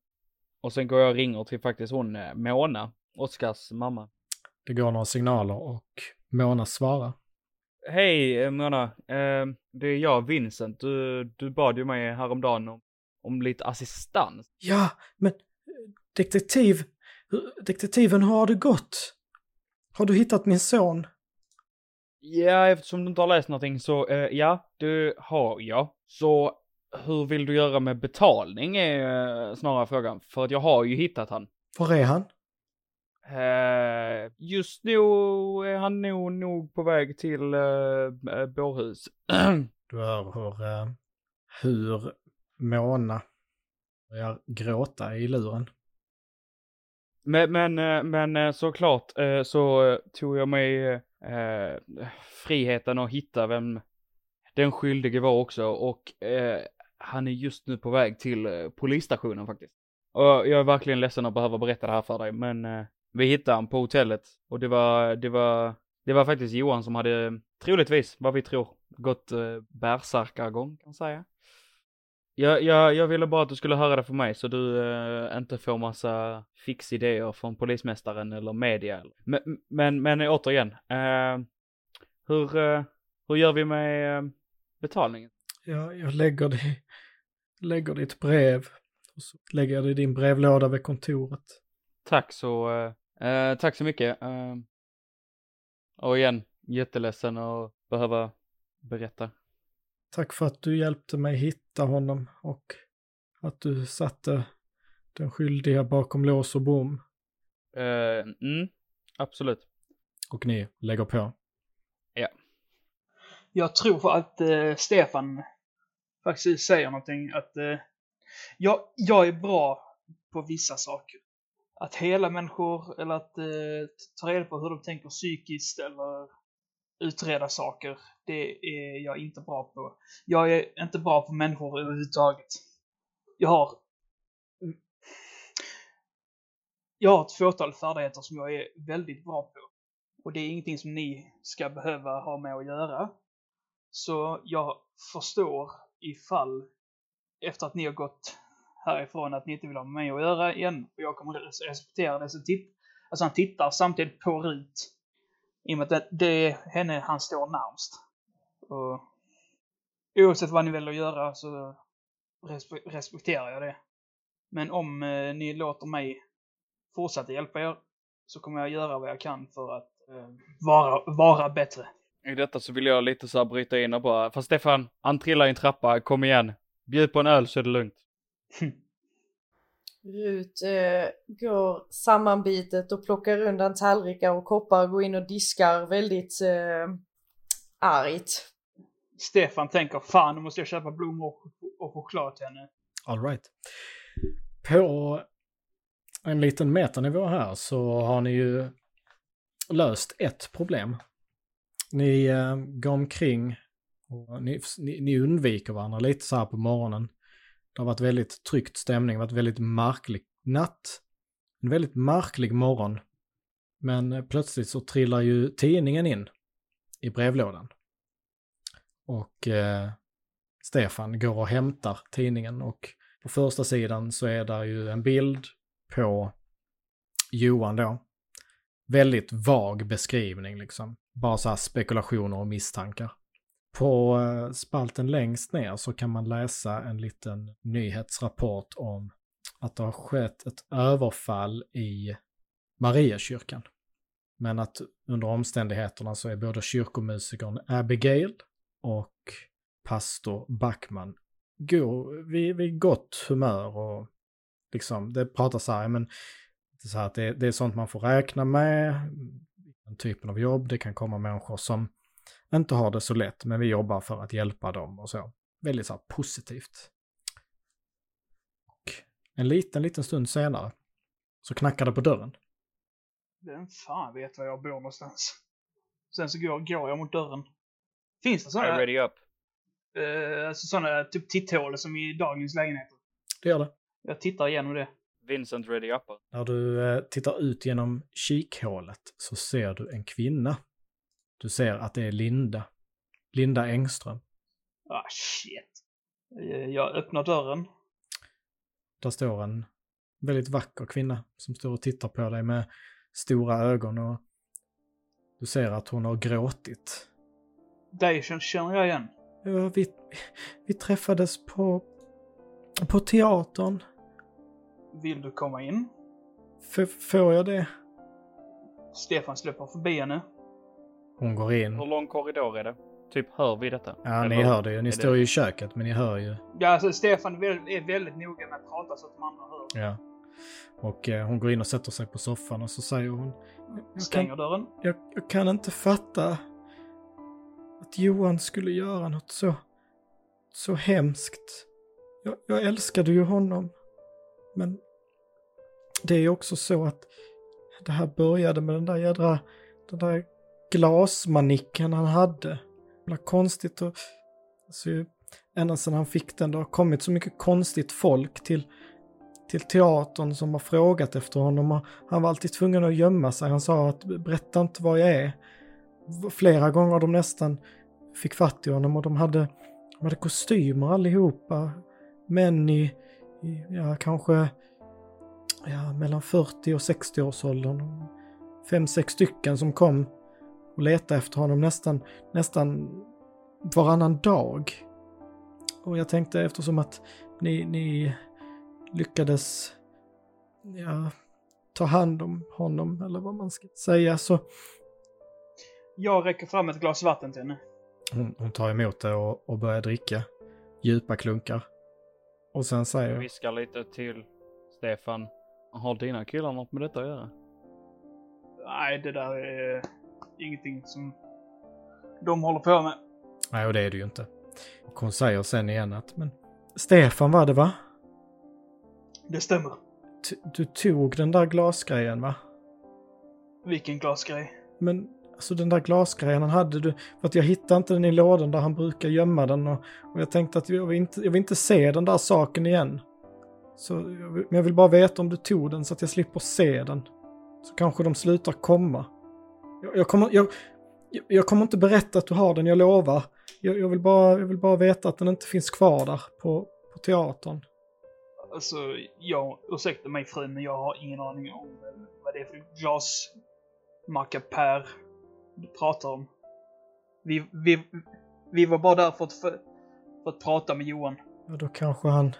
Och sen går jag och ringer till faktiskt hon eh, Mona, Oskars mamma. Det går några signaler och Mona svarar. Hej Mona, eh, det är jag Vincent. Du, du bad ju mig häromdagen om, om lite assistans. Ja, men eh, detektiv, detektiven, hur har det gått? Har du hittat min son? Ja, eftersom du inte har läst någonting så eh, ja, det har jag. Så hur vill du göra med betalning är eh, snarare frågan. För att jag har ju hittat han. Var är han? Eh, just nu är han nog, nog på väg till eh, Bårhus. Du hör hur, eh, hur Mona börjar gråta i luren. Men, men, men såklart så tog jag mig eh, friheten att hitta vem den skyldige var också och eh, han är just nu på väg till polisstationen faktiskt. Och jag är verkligen ledsen att behöva berätta det här för dig men eh, vi hittade han på hotellet och det var, det var Det var faktiskt Johan som hade, troligtvis, vad vi tror, gått eh, bärsärkargång kan man säga. Jag, jag, jag ville bara att du skulle höra det för mig så du eh, inte får massa fixidéer från polismästaren eller media. Men, men, men återigen, eh, hur, eh, hur gör vi med eh, betalningen? Jag, jag lägger, det, lägger ditt brev och så lägger jag det i din brevlåda vid kontoret. Tack så, eh, tack så mycket. Eh, och igen, jätteledsen att behöva berätta. Tack för att du hjälpte mig hitta honom och att du satte den skyldiga bakom lås och bom. Eh, mm, absolut. Och ni lägger på. Jag tror att eh, Stefan faktiskt säger någonting att eh, jag, jag är bra på vissa saker. Att hela människor eller att eh, ta reda på hur de tänker psykiskt eller utreda saker, det är jag inte bra på. Jag är inte bra på människor överhuvudtaget. Jag har mm, jag har ett fåtal färdigheter som jag är väldigt bra på. Och det är ingenting som ni ska behöva ha med att göra. Så jag förstår ifall efter att ni har gått härifrån att ni inte vill ha med mig att göra igen. Och jag kommer respektera det. Så titt, alltså han tittar samtidigt på Rut. I och med att det, är henne han står närmst. Och oavsett vad ni väljer att göra så respekterar jag det. Men om eh, ni låter mig fortsätta hjälpa er så kommer jag göra vad jag kan för att eh, vara, vara bättre. I detta så vill jag lite så här bryta in och bara, fast Stefan, han trillar i en trappa, kom igen. Bjud på en öl så är det lugnt. Rut eh, går sammanbitet och plockar undan tallrikar och koppar och går in och diskar väldigt eh, argt. Stefan tänker fan nu måste jag köpa blommor och, och choklad till henne. All right. På en liten metanivå här så har ni ju löst ett problem. Ni eh, går omkring och ni, ni, ni undviker varandra lite så här på morgonen. Det har varit väldigt tryckt stämning, det har varit väldigt märklig natt. En väldigt märklig morgon. Men plötsligt så trillar ju tidningen in i brevlådan. Och eh, Stefan går och hämtar tidningen och på första sidan så är där ju en bild på Johan då. Väldigt vag beskrivning liksom. Bara så här spekulationer och misstankar. På eh, spalten längst ner så kan man läsa en liten nyhetsrapport om att det har skett ett överfall i Mariakyrkan. Men att under omständigheterna så är både kyrkomusikern Abigail och pastor Backman go, vid, vid gott humör och liksom, det pratas så här, men det är, så här att det, det är sånt man får räkna med, den typen av jobb, det kan komma människor som inte har det så lätt, men vi jobbar för att hjälpa dem och så. Väldigt så här positivt. Och en liten, liten stund senare så knackar det på dörren. Vem fan vet var jag bor någonstans? Sen så går, går jag mot dörren. Finns det sådana, ready up. eh, alltså sådana typ titthål som i dagens lägenheter? Det gör det. Jag tittar igenom det. Vincent ready up. När du eh, tittar ut genom kikhålet så ser du en kvinna. Du ser att det är Linda. Linda Engström. Ah shit. Jag öppnar dörren. Där står en väldigt vacker kvinna som står och tittar på dig med stora ögon och du ser att hon har gråtit. Dig känner jag igen. Ja, vi, vi träffades på, på teatern. Vill du komma in? F får jag det? Stefan släpper förbi henne. Hon går in. Hur lång korridor är det? Typ hör vi detta? Ja, ni Eller hör det ju. Ni står ju i köket, men ni hör ju. Ja, alltså Stefan är väldigt, är väldigt noga med att prata så att de andra hör. Ja. Och eh, hon går in och sätter sig på soffan och så säger hon... Stänger kan, dörren. jag, jag kan inte fatta att Johan skulle göra något så... Så hemskt. Jag, jag älskade ju honom. Men det är ju också så att det här började med den där jädra... Den där glasmanicken han hade. Det konstigt och... Alltså, ända sedan han fick den, det har kommit så mycket konstigt folk till, till teatern som har frågat efter honom. Och han var alltid tvungen att gömma sig. Han sa att berätta inte var jag är. flera gånger de nästan fick fatt i honom och de hade, de hade kostymer allihopa. Män i, i ja, kanske ja, mellan 40 och 60 års åldern. Fem, sex stycken som kom och letade efter honom nästan, nästan varannan dag. Och jag tänkte eftersom att ni, ni lyckades ja, ta hand om honom, eller vad man ska säga, så Jag räcker fram ett glas vatten till henne. hon, hon tar emot det och, och börjar dricka. Djupa klunkar. Och sen Jag säger viskar lite till Stefan. Har dina killar något med detta att göra? Nej, det där är ingenting som de håller på med. Nej, och det är det ju inte. Och hon säger sen igen att, men Stefan var det va? Det stämmer. T- du tog den där glasgrejen va? Vilken glasgrej. Men alltså den där glasgrejen han hade du, för att jag hittade inte den i lådan där han brukar gömma den och, och jag tänkte att jag vill, inte, jag vill inte se den där saken igen. Så men jag vill bara veta om du tog den så att jag slipper se den. Så kanske de slutar komma. Jag, jag, kommer, jag, jag- kommer inte berätta att du har den, jag lovar. Jag, jag, vill bara, jag vill bara veta att den inte finns kvar där på, på teatern. Alltså, jag, ursäkta mig fru, men jag har ingen aning om eh, vad det är för glasmackapär du pratar om. Vi, vi, vi var bara där för att, för, för att prata med Johan. Ja, då kanske han...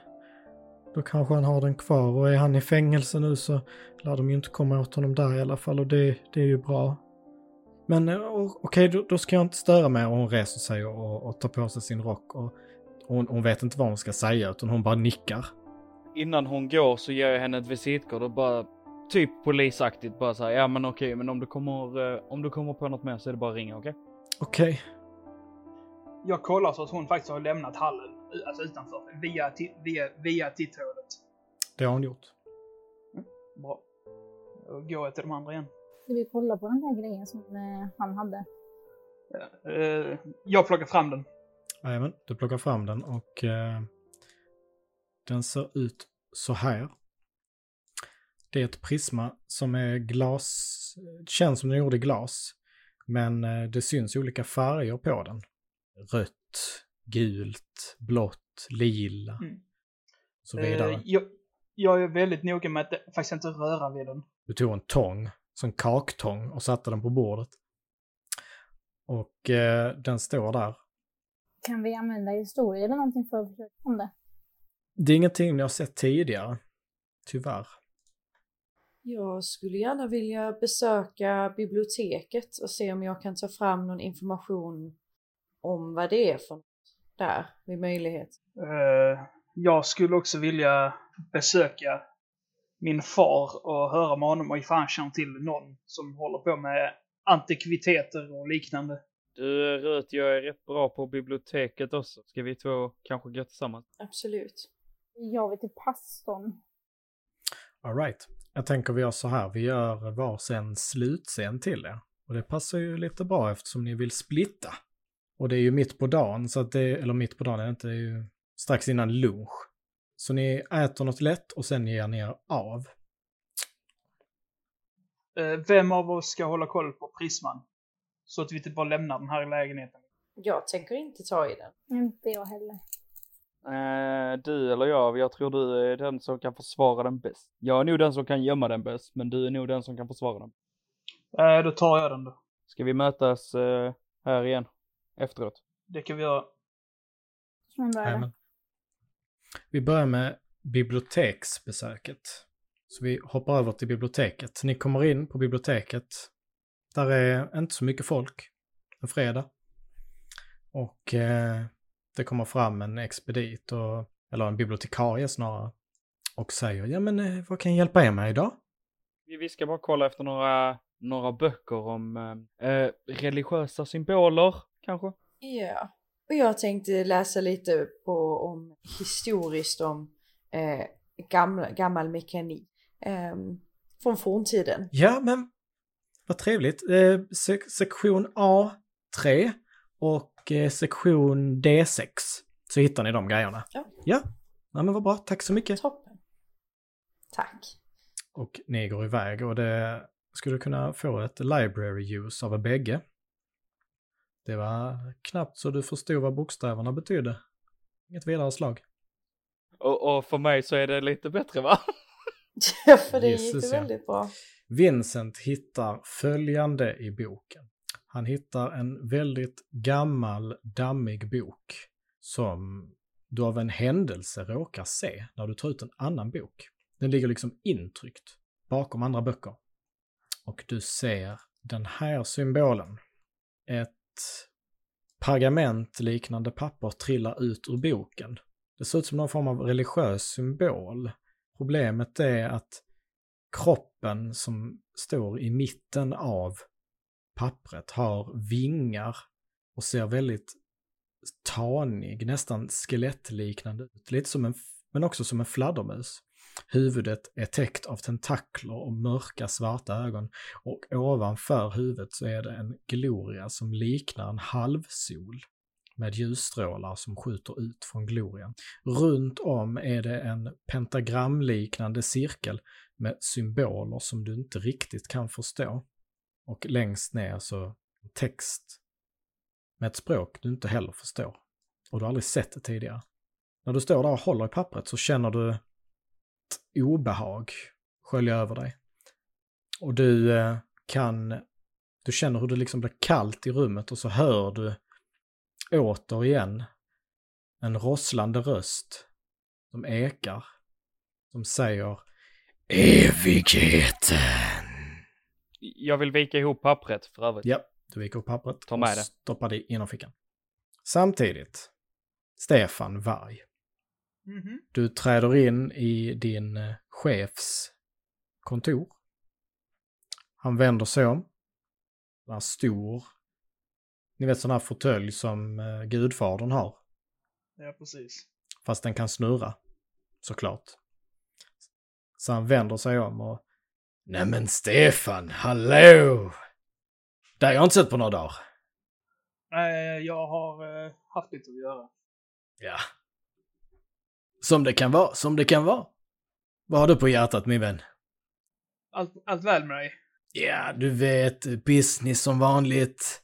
Då kanske han har den kvar och är han i fängelse nu så lär de ju inte komma åt honom där i alla fall och det, det är ju bra. Men eh, okej, då, då ska jag inte störa mig och hon reser sig och, och tar på sig sin rock och hon, hon vet inte vad hon ska säga utan hon bara nickar. Innan hon går så ger jag henne ett visitkort och bara typ polisaktigt bara säger ja men okej men om du kommer, eh, om du kommer på något mer så är det bara att ringa okej? Okej, Jag kollar så att hon faktiskt har lämnat hallen, alltså utanför, via, via, via titthålet. det har hon gjort. Bra. Då går jag till de andra igen. Ska vi kolla på den där grejen som eh, han hade? Eh, jag plockar fram den. Jajamän, du plockar fram den och eh, den ser ut så här. Det är ett prisma som är glas, det känns som den är gjord i glas. Men eh, det syns olika färger på den. Rött, gult, blått, lila. Mm. Så vidare. Jag, jag är väldigt noga med att faktiskt inte röra vid den. Du tog en tång, som kaktång, och satte den på bordet. Och eh, den står där. Kan vi använda historia eller någonting för att försöka om det? Det är ingenting ni har sett tidigare. Tyvärr. Jag skulle gärna vilja besöka biblioteket och se om jag kan ta fram någon information om vad det är för något där vid möjlighet. Eh, jag skulle också vilja besöka min far och höra med honom ifall han känner till någon som håller på med antikviteter och liknande. Du Rut, jag är rätt bra på biblioteket också. Ska vi två kanske gå tillsammans? Absolut. Jag vet till pastorn. Alright. Jag tänker vi gör så här, vi gör varsin slutscen till er. Och det passar ju lite bra eftersom ni vill splitta. Och det är ju mitt på dagen, så att det, eller mitt på dagen är det inte, det är ju strax innan lunch. Så ni äter något lätt och sen ger ni er av. Eh, vem av oss ska hålla koll på prisman? Så att vi inte bara lämnar den här lägenheten. Jag tänker inte ta i den. Inte jag heller. Eh, du eller jag, jag tror du är den som kan försvara den bäst. Jag är nog den som kan gömma den bäst, men du är nog den som kan försvara den. Eh, då tar jag den då. Ska vi mötas eh, här igen efteråt? Det kan vi göra. Som började. Vi börjar med biblioteksbesöket. Så vi hoppar över till biblioteket. Ni kommer in på biblioteket. Där är inte så mycket folk. En fredag. Och eh, det kommer fram en expedit, och, eller en bibliotekarie snarare. Och säger, ja men eh, vad kan jag hjälpa er med idag? Vi, vi ska bara kolla efter några, några böcker om eh, eh, religiösa symboler, kanske? Ja. Och jag tänkte läsa lite på om historiskt om eh, gamla, gammal mekanik. Eh, från forntiden. Ja, men vad trevligt. Eh, sek- sektion A3 och eh, sektion D6. Så hittar ni de grejerna. Ja. Ja, ja men vad bra. Tack så mycket. Toppen. Tack. Och ni går iväg och det skulle kunna få ett library use av er bägge. Det var knappt så du förstod vad bokstäverna betydde. Inget vidare slag. Och, och för mig så är det lite bättre va? Ja, för det gick Jesus, ja. väldigt bra. Vincent hittar följande i boken. Han hittar en väldigt gammal, dammig bok som du av en händelse råkar se när du tar ut en annan bok. Den ligger liksom intryckt bakom andra böcker. Och du ser den här symbolen. Ett pergamentliknande papper trillar ut ur boken. Det ser ut som någon form av religiös symbol. Problemet är att kroppen som står i mitten av pappret har vingar och ser väldigt tanig, nästan skelettliknande ut. Lite som en, men också som en fladdermus. Huvudet är täckt av tentakler och mörka svarta ögon och ovanför huvudet så är det en gloria som liknar en halvsol med ljusstrålar som skjuter ut från glorian. Runt om är det en pentagramliknande cirkel med symboler som du inte riktigt kan förstå. Och längst ner så text med ett språk du inte heller förstår. Och du har aldrig sett det tidigare. När du står där och håller i pappret så känner du obehag skölja över dig. Och du eh, kan, du känner hur det liksom blir kallt i rummet och så hör du återigen en rosslande röst som ekar. Som säger Evigheten. Jag vill vika ihop pappret för övrigt. Ja, du viker upp pappret Ta med och det. stoppar det inom fickan. Samtidigt, Stefan Varg, Mhm. du träder in i din eh, chefs kontor. Han vänder sig om. Han har stor, ni vet sån här fåtölj som eh, gudfadern har. Ja, precis. Fast den kan snurra, såklart. Så han vänder sig om och Nämen Stefan, hallå! Det har jag inte sett på några dagar. Nej, jag har eh, haft lite att göra. Ja. Som det kan vara, som det kan vara. Vad har du på hjärtat min vän? Allt, allt väl med dig? Ja, du vet, business som vanligt.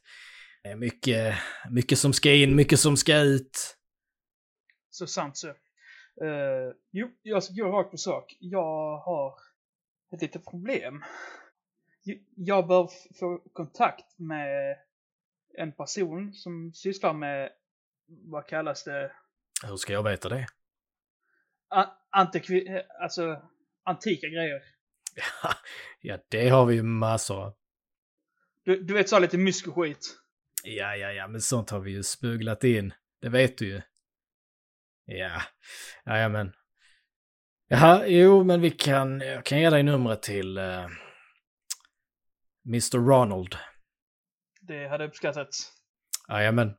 Det är mycket, mycket som ska in, mycket som ska ut. Så sant så. Eh, jo, jag ska gå rakt på sak. Jag har ett litet problem. Jag bör få kontakt med en person som sysslar med, vad kallas det, Hur ska jag veta det? Antikvi... eh, alltså antika grejer. ja, det har vi ju massor av. Du, du vet så lite mysk och skit. Ja, ja, ja, men sånt har vi ju smugglat in. Det vet du ju. Ja, jajamän. Jaha, jo, men vi kan, jag kan ge dig numret till uh, Mr. Ronald. Det hade uppskattats. Jajamän.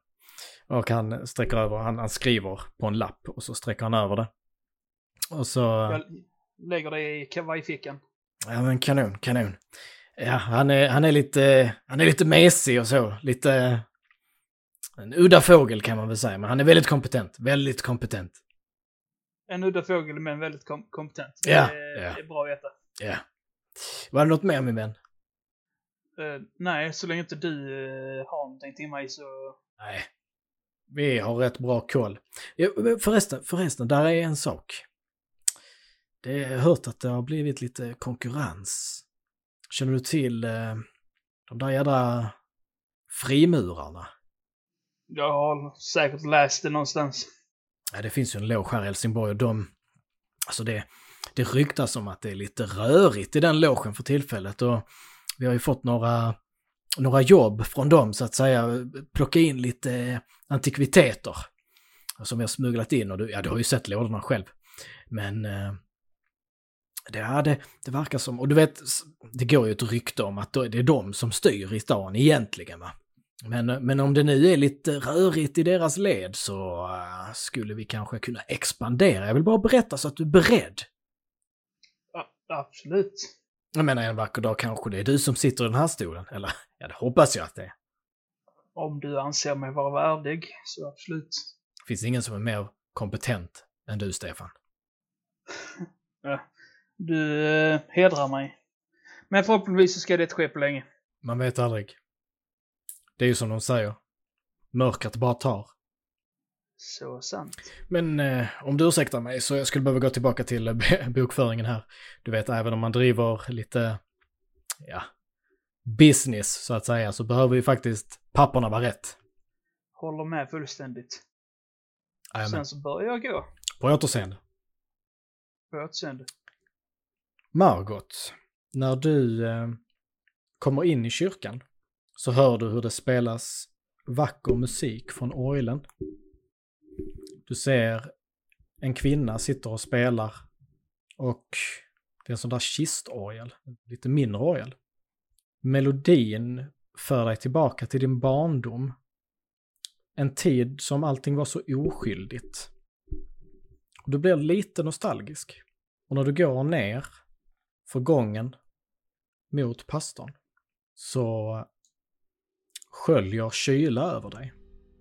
Och han sträcker över, han, han skriver på en lapp och så sträcker han över det. Och så... Jag lägger det i kavajfickan. Ja men kanon, kanon. Ja, han är, han är lite, han är lite mesig och så. Lite... En udda fågel kan man väl säga, men han är väldigt kompetent. Väldigt kompetent. En udda fågel men väldigt kom kompetent. Ja, det, ja. det är bra att veta. Ja. Var det något mer min vän? Eh, nej, så länge inte du uh, har någonting till mig så... Nej. Vi har rätt bra koll. Ja, förresten, förresten, där är en sak. Det är hört att det har blivit lite konkurrens. Känner du till eh, de där jädra frimurarna? Jag har säkert läst det någonstans. Ja, det finns ju en loge här i Helsingborg och de... Alltså det, det ryktas om att det är lite rörigt i den logen för tillfället och vi har ju fått några, några jobb från dem så att säga. Plocka in lite antikviteter som vi har smugglat in och du, ja, du har ju sett lådorna själv. Men eh, det, ja, det, det verkar som, och du vet, det går ju ett rykte om att det är de som styr i stan egentligen va. Men, men om det nu är lite rörigt i deras led så uh, skulle vi kanske kunna expandera. Jag vill bara berätta så att du är beredd. Ja, absolut. Jag menar en vacker dag kanske det är du som sitter i den här stolen. Eller ja, det hoppas jag att det är. Om du anser mig vara värdig, så absolut. Det finns ingen som är mer kompetent än du, Stefan. Ja. Du eh, hedrar mig. Men förhoppningsvis så ska det inte ske på länge. Man vet aldrig. Det är ju som de säger. mörkret bara tar. Så sant. Men eh, om du ursäktar mig så jag skulle behöva gå tillbaka till eh, bokföringen här. Du vet, även om man driver lite, ja, business så att säga, så behöver ju faktiskt papperna vara rätt. Håller med fullständigt. Jajamän. Sen så börjar jag gå. På återseende. På återseende. Margot, när du eh, kommer in i kyrkan så hör du hur det spelas vacker musik från orgeln. Du ser en kvinna sitter och spelar och det är en sån där kistorgel, lite mindre orgel. Melodin för dig tillbaka till din barndom. En tid som allting var så oskyldigt. Du blir lite nostalgisk. Och när du går ner för gången mot pastorn så sköljer kyla över dig.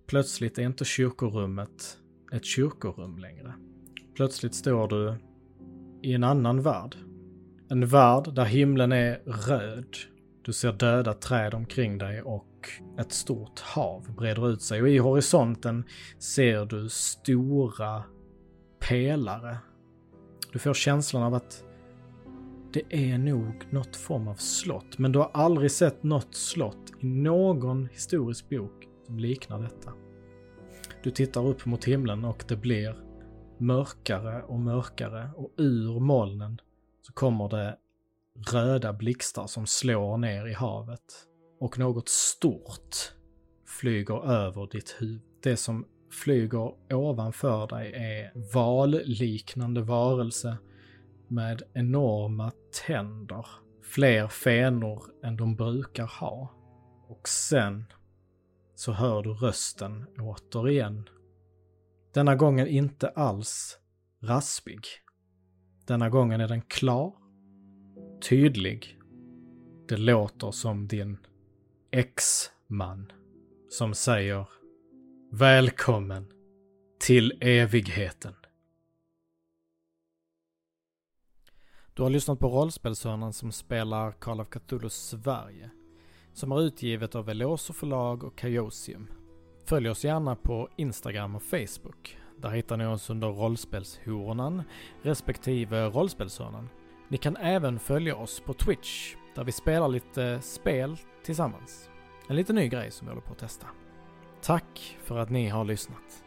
Plötsligt är inte kyrkorummet ett kyrkorum längre. Plötsligt står du i en annan värld. En värld där himlen är röd. Du ser döda träd omkring dig och ett stort hav breder ut sig och i horisonten ser du stora pelare. Du får känslan av att det är nog något form av slott, men du har aldrig sett något slott i någon historisk bok som liknar detta. Du tittar upp mot himlen och det blir mörkare och mörkare och ur molnen så kommer det röda blixtar som slår ner i havet. Och något stort flyger över ditt huvud. Det som flyger ovanför dig är valliknande varelse med enorma tänder. Fler fenor än de brukar ha. Och sen så hör du rösten återigen. Denna gången inte alls raspig. Denna gången är den klar, tydlig. Det låter som din ex-man som säger Välkommen till evigheten. Du har lyssnat på Rollspelshörnan som spelar Call of Cthulhu Sverige. Som är utgivet av Veloso förlag och Chaosium. Följ oss gärna på Instagram och Facebook. Där hittar ni oss under Rollspelshornan respektive Rollspelshörnan. Ni kan även följa oss på Twitch där vi spelar lite spel tillsammans. En liten ny grej som vi håller på att testa. Tack för att ni har lyssnat.